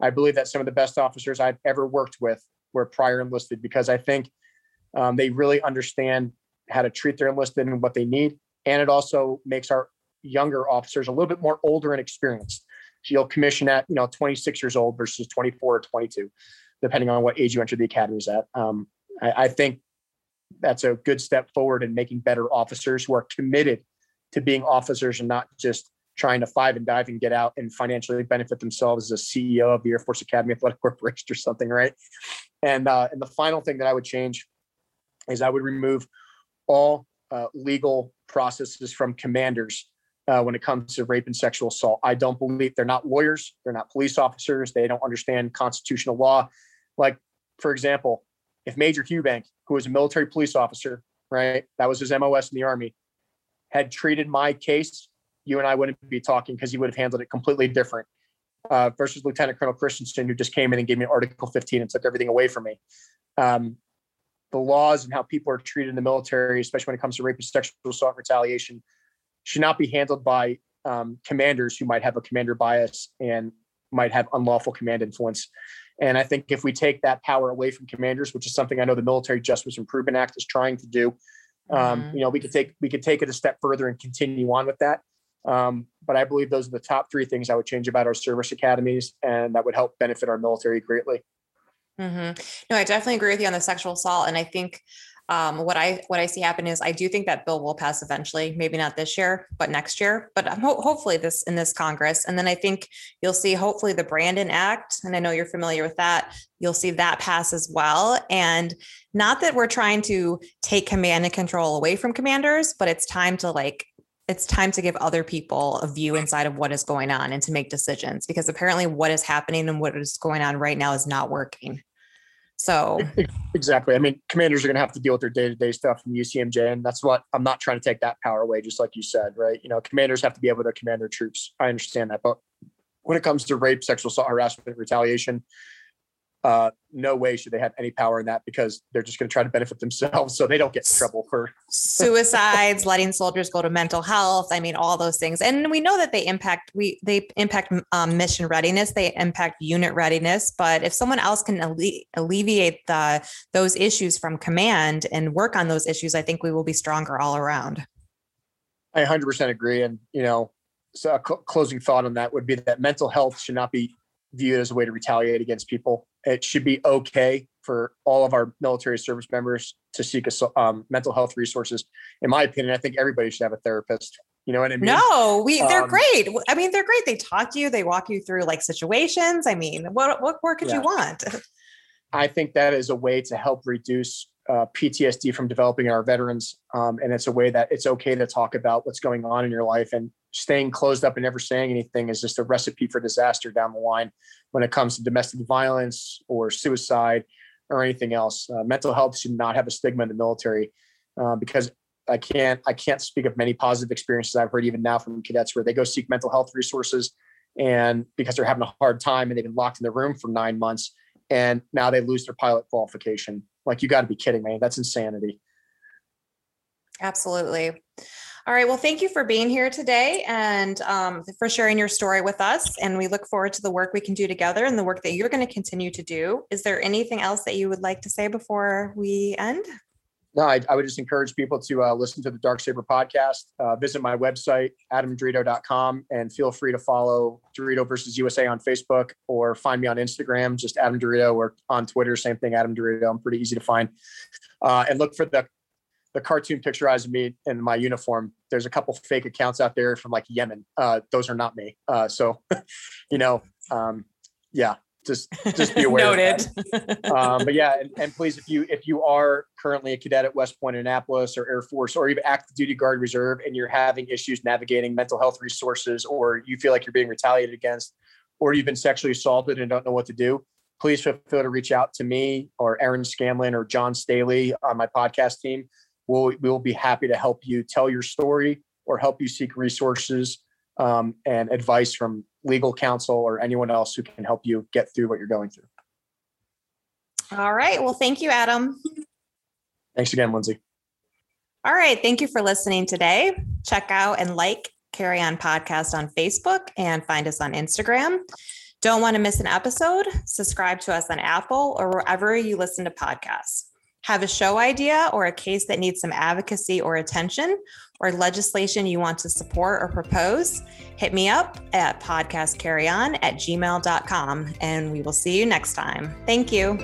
I believe that some of the best officers I've ever worked with were prior enlisted because I think um, they really understand how to treat their enlisted and what they need. And it also makes our younger officers a little bit more older and experienced. You'll commission at, you know, 26 years old versus 24 or 22, depending on what age you enter the academies at. Um, I, I think that's a good step forward in making better officers who are committed to being officers and not just trying to five and dive and get out and financially benefit themselves as a CEO of the Air Force Academy Athletic (laughs) Corporation or something, right? And uh, and the final thing that I would change is I would remove all uh, legal processes from commanders uh, when it comes to rape and sexual assault. I don't believe they're not lawyers, they're not police officers, they don't understand constitutional law. Like, for example, if Major Hubank, who was a military police officer, right, that was his MOS in the Army, had treated my case, you and I wouldn't be talking because he would have handled it completely different. Uh, versus Lieutenant Colonel Christensen, who just came in and gave me Article 15 and took everything away from me. Um, the laws and how people are treated in the military, especially when it comes to rape and sexual assault retaliation, should not be handled by um, commanders who might have a commander bias and might have unlawful command influence. And I think if we take that power away from commanders, which is something I know the Military Justice Improvement Act is trying to do, um, mm-hmm. you know, we could take we could take it a step further and continue on with that. Um, but I believe those are the top three things I would change about our service academies, and that would help benefit our military greatly. Mm-hmm. No, I definitely agree with you on the sexual assault, and I think um, what I what I see happen is I do think that bill will pass eventually, maybe not this year, but next year, but ho- hopefully this in this Congress. And then I think you'll see hopefully the Brandon Act, and I know you're familiar with that. You'll see that pass as well. And not that we're trying to take command and control away from commanders, but it's time to like it's time to give other people a view inside of what is going on and to make decisions because apparently what is happening and what is going on right now is not working. So exactly. I mean, commanders are going to have to deal with their day-to-day stuff in UCMJ, and that's what I'm not trying to take that power away. Just like you said, right? You know, commanders have to be able to command their troops. I understand that, but when it comes to rape, sexual assault, harassment, retaliation, uh, no way should they have any power in that because they're just going to try to benefit themselves so they don't get in trouble for suicides letting soldiers go to mental health i mean all those things. And we know that they impact we they impact um, mission readiness they impact unit readiness but if someone else can alle- alleviate the those issues from command and work on those issues i think we will be stronger all around. I 100% agree and you know so a cl- closing thought on that would be that mental health should not be viewed as a way to retaliate against people. It should be okay for all of our military service members to seek a, um, mental health resources. In my opinion, I think everybody should have a therapist. You know what I mean? No, we they're um, great. I mean, they're great. They talk to you. They walk you through like situations. I mean, what what more could yeah. you want? (laughs) I think that is a way to help reduce uh, PTSD from developing our veterans, um, and it's a way that it's okay to talk about what's going on in your life and staying closed up and never saying anything is just a recipe for disaster down the line when it comes to domestic violence or suicide or anything else. Uh, mental health should not have a stigma in the military uh, because I can't I can't speak of many positive experiences I've heard even now from cadets where they go seek mental health resources and because they're having a hard time and they've been locked in the room for nine months and now they lose their pilot qualification. Like you got to be kidding me! That's insanity. Absolutely. All right. Well, thank you for being here today and um, for sharing your story with us. And we look forward to the work we can do together and the work that you're going to continue to do. Is there anything else that you would like to say before we end? No, I, I would just encourage people to uh, listen to the Dark Saber podcast, uh, visit my website, adamderito.com, and feel free to follow DeRito versus USA on Facebook or find me on Instagram, just Adam DeRito, or on Twitter, same thing, Adam DeRito. I'm pretty easy to find. Uh, and look for the the cartoon picturizing me in my uniform. There's a couple fake accounts out there from like Yemen. Uh, those are not me. Uh, so, (laughs) you know, um, yeah, just just be aware. Noted. um, but yeah, and, and, please, if you if you are currently a cadet at West Point, Annapolis, or Air Force, or even active duty Guard Reserve, and you're having issues navigating mental health resources, or you feel like you're being retaliated against, or you've been sexually assaulted and don't know what to do, please feel free to reach out to me or Aaron Scanlon or John Staley on my podcast team. We'll we will be happy to help you tell your story or help you seek resources um, and advice from legal counsel or anyone else who can help you get through what you're going through. All right. Well, thank you, Adam. Thanks again, Lindsay. All right. Thank you for listening today. Check out and like Carry On Podcast on Facebook and find us on Instagram. Don't want to miss an episode? Subscribe to us on Apple or wherever you listen to podcasts. Have a show idea or a case that needs some advocacy or attention or legislation you want to support or propose? Hit me up at podcastcarryon at gmail.com and we will see you next time. Thank you.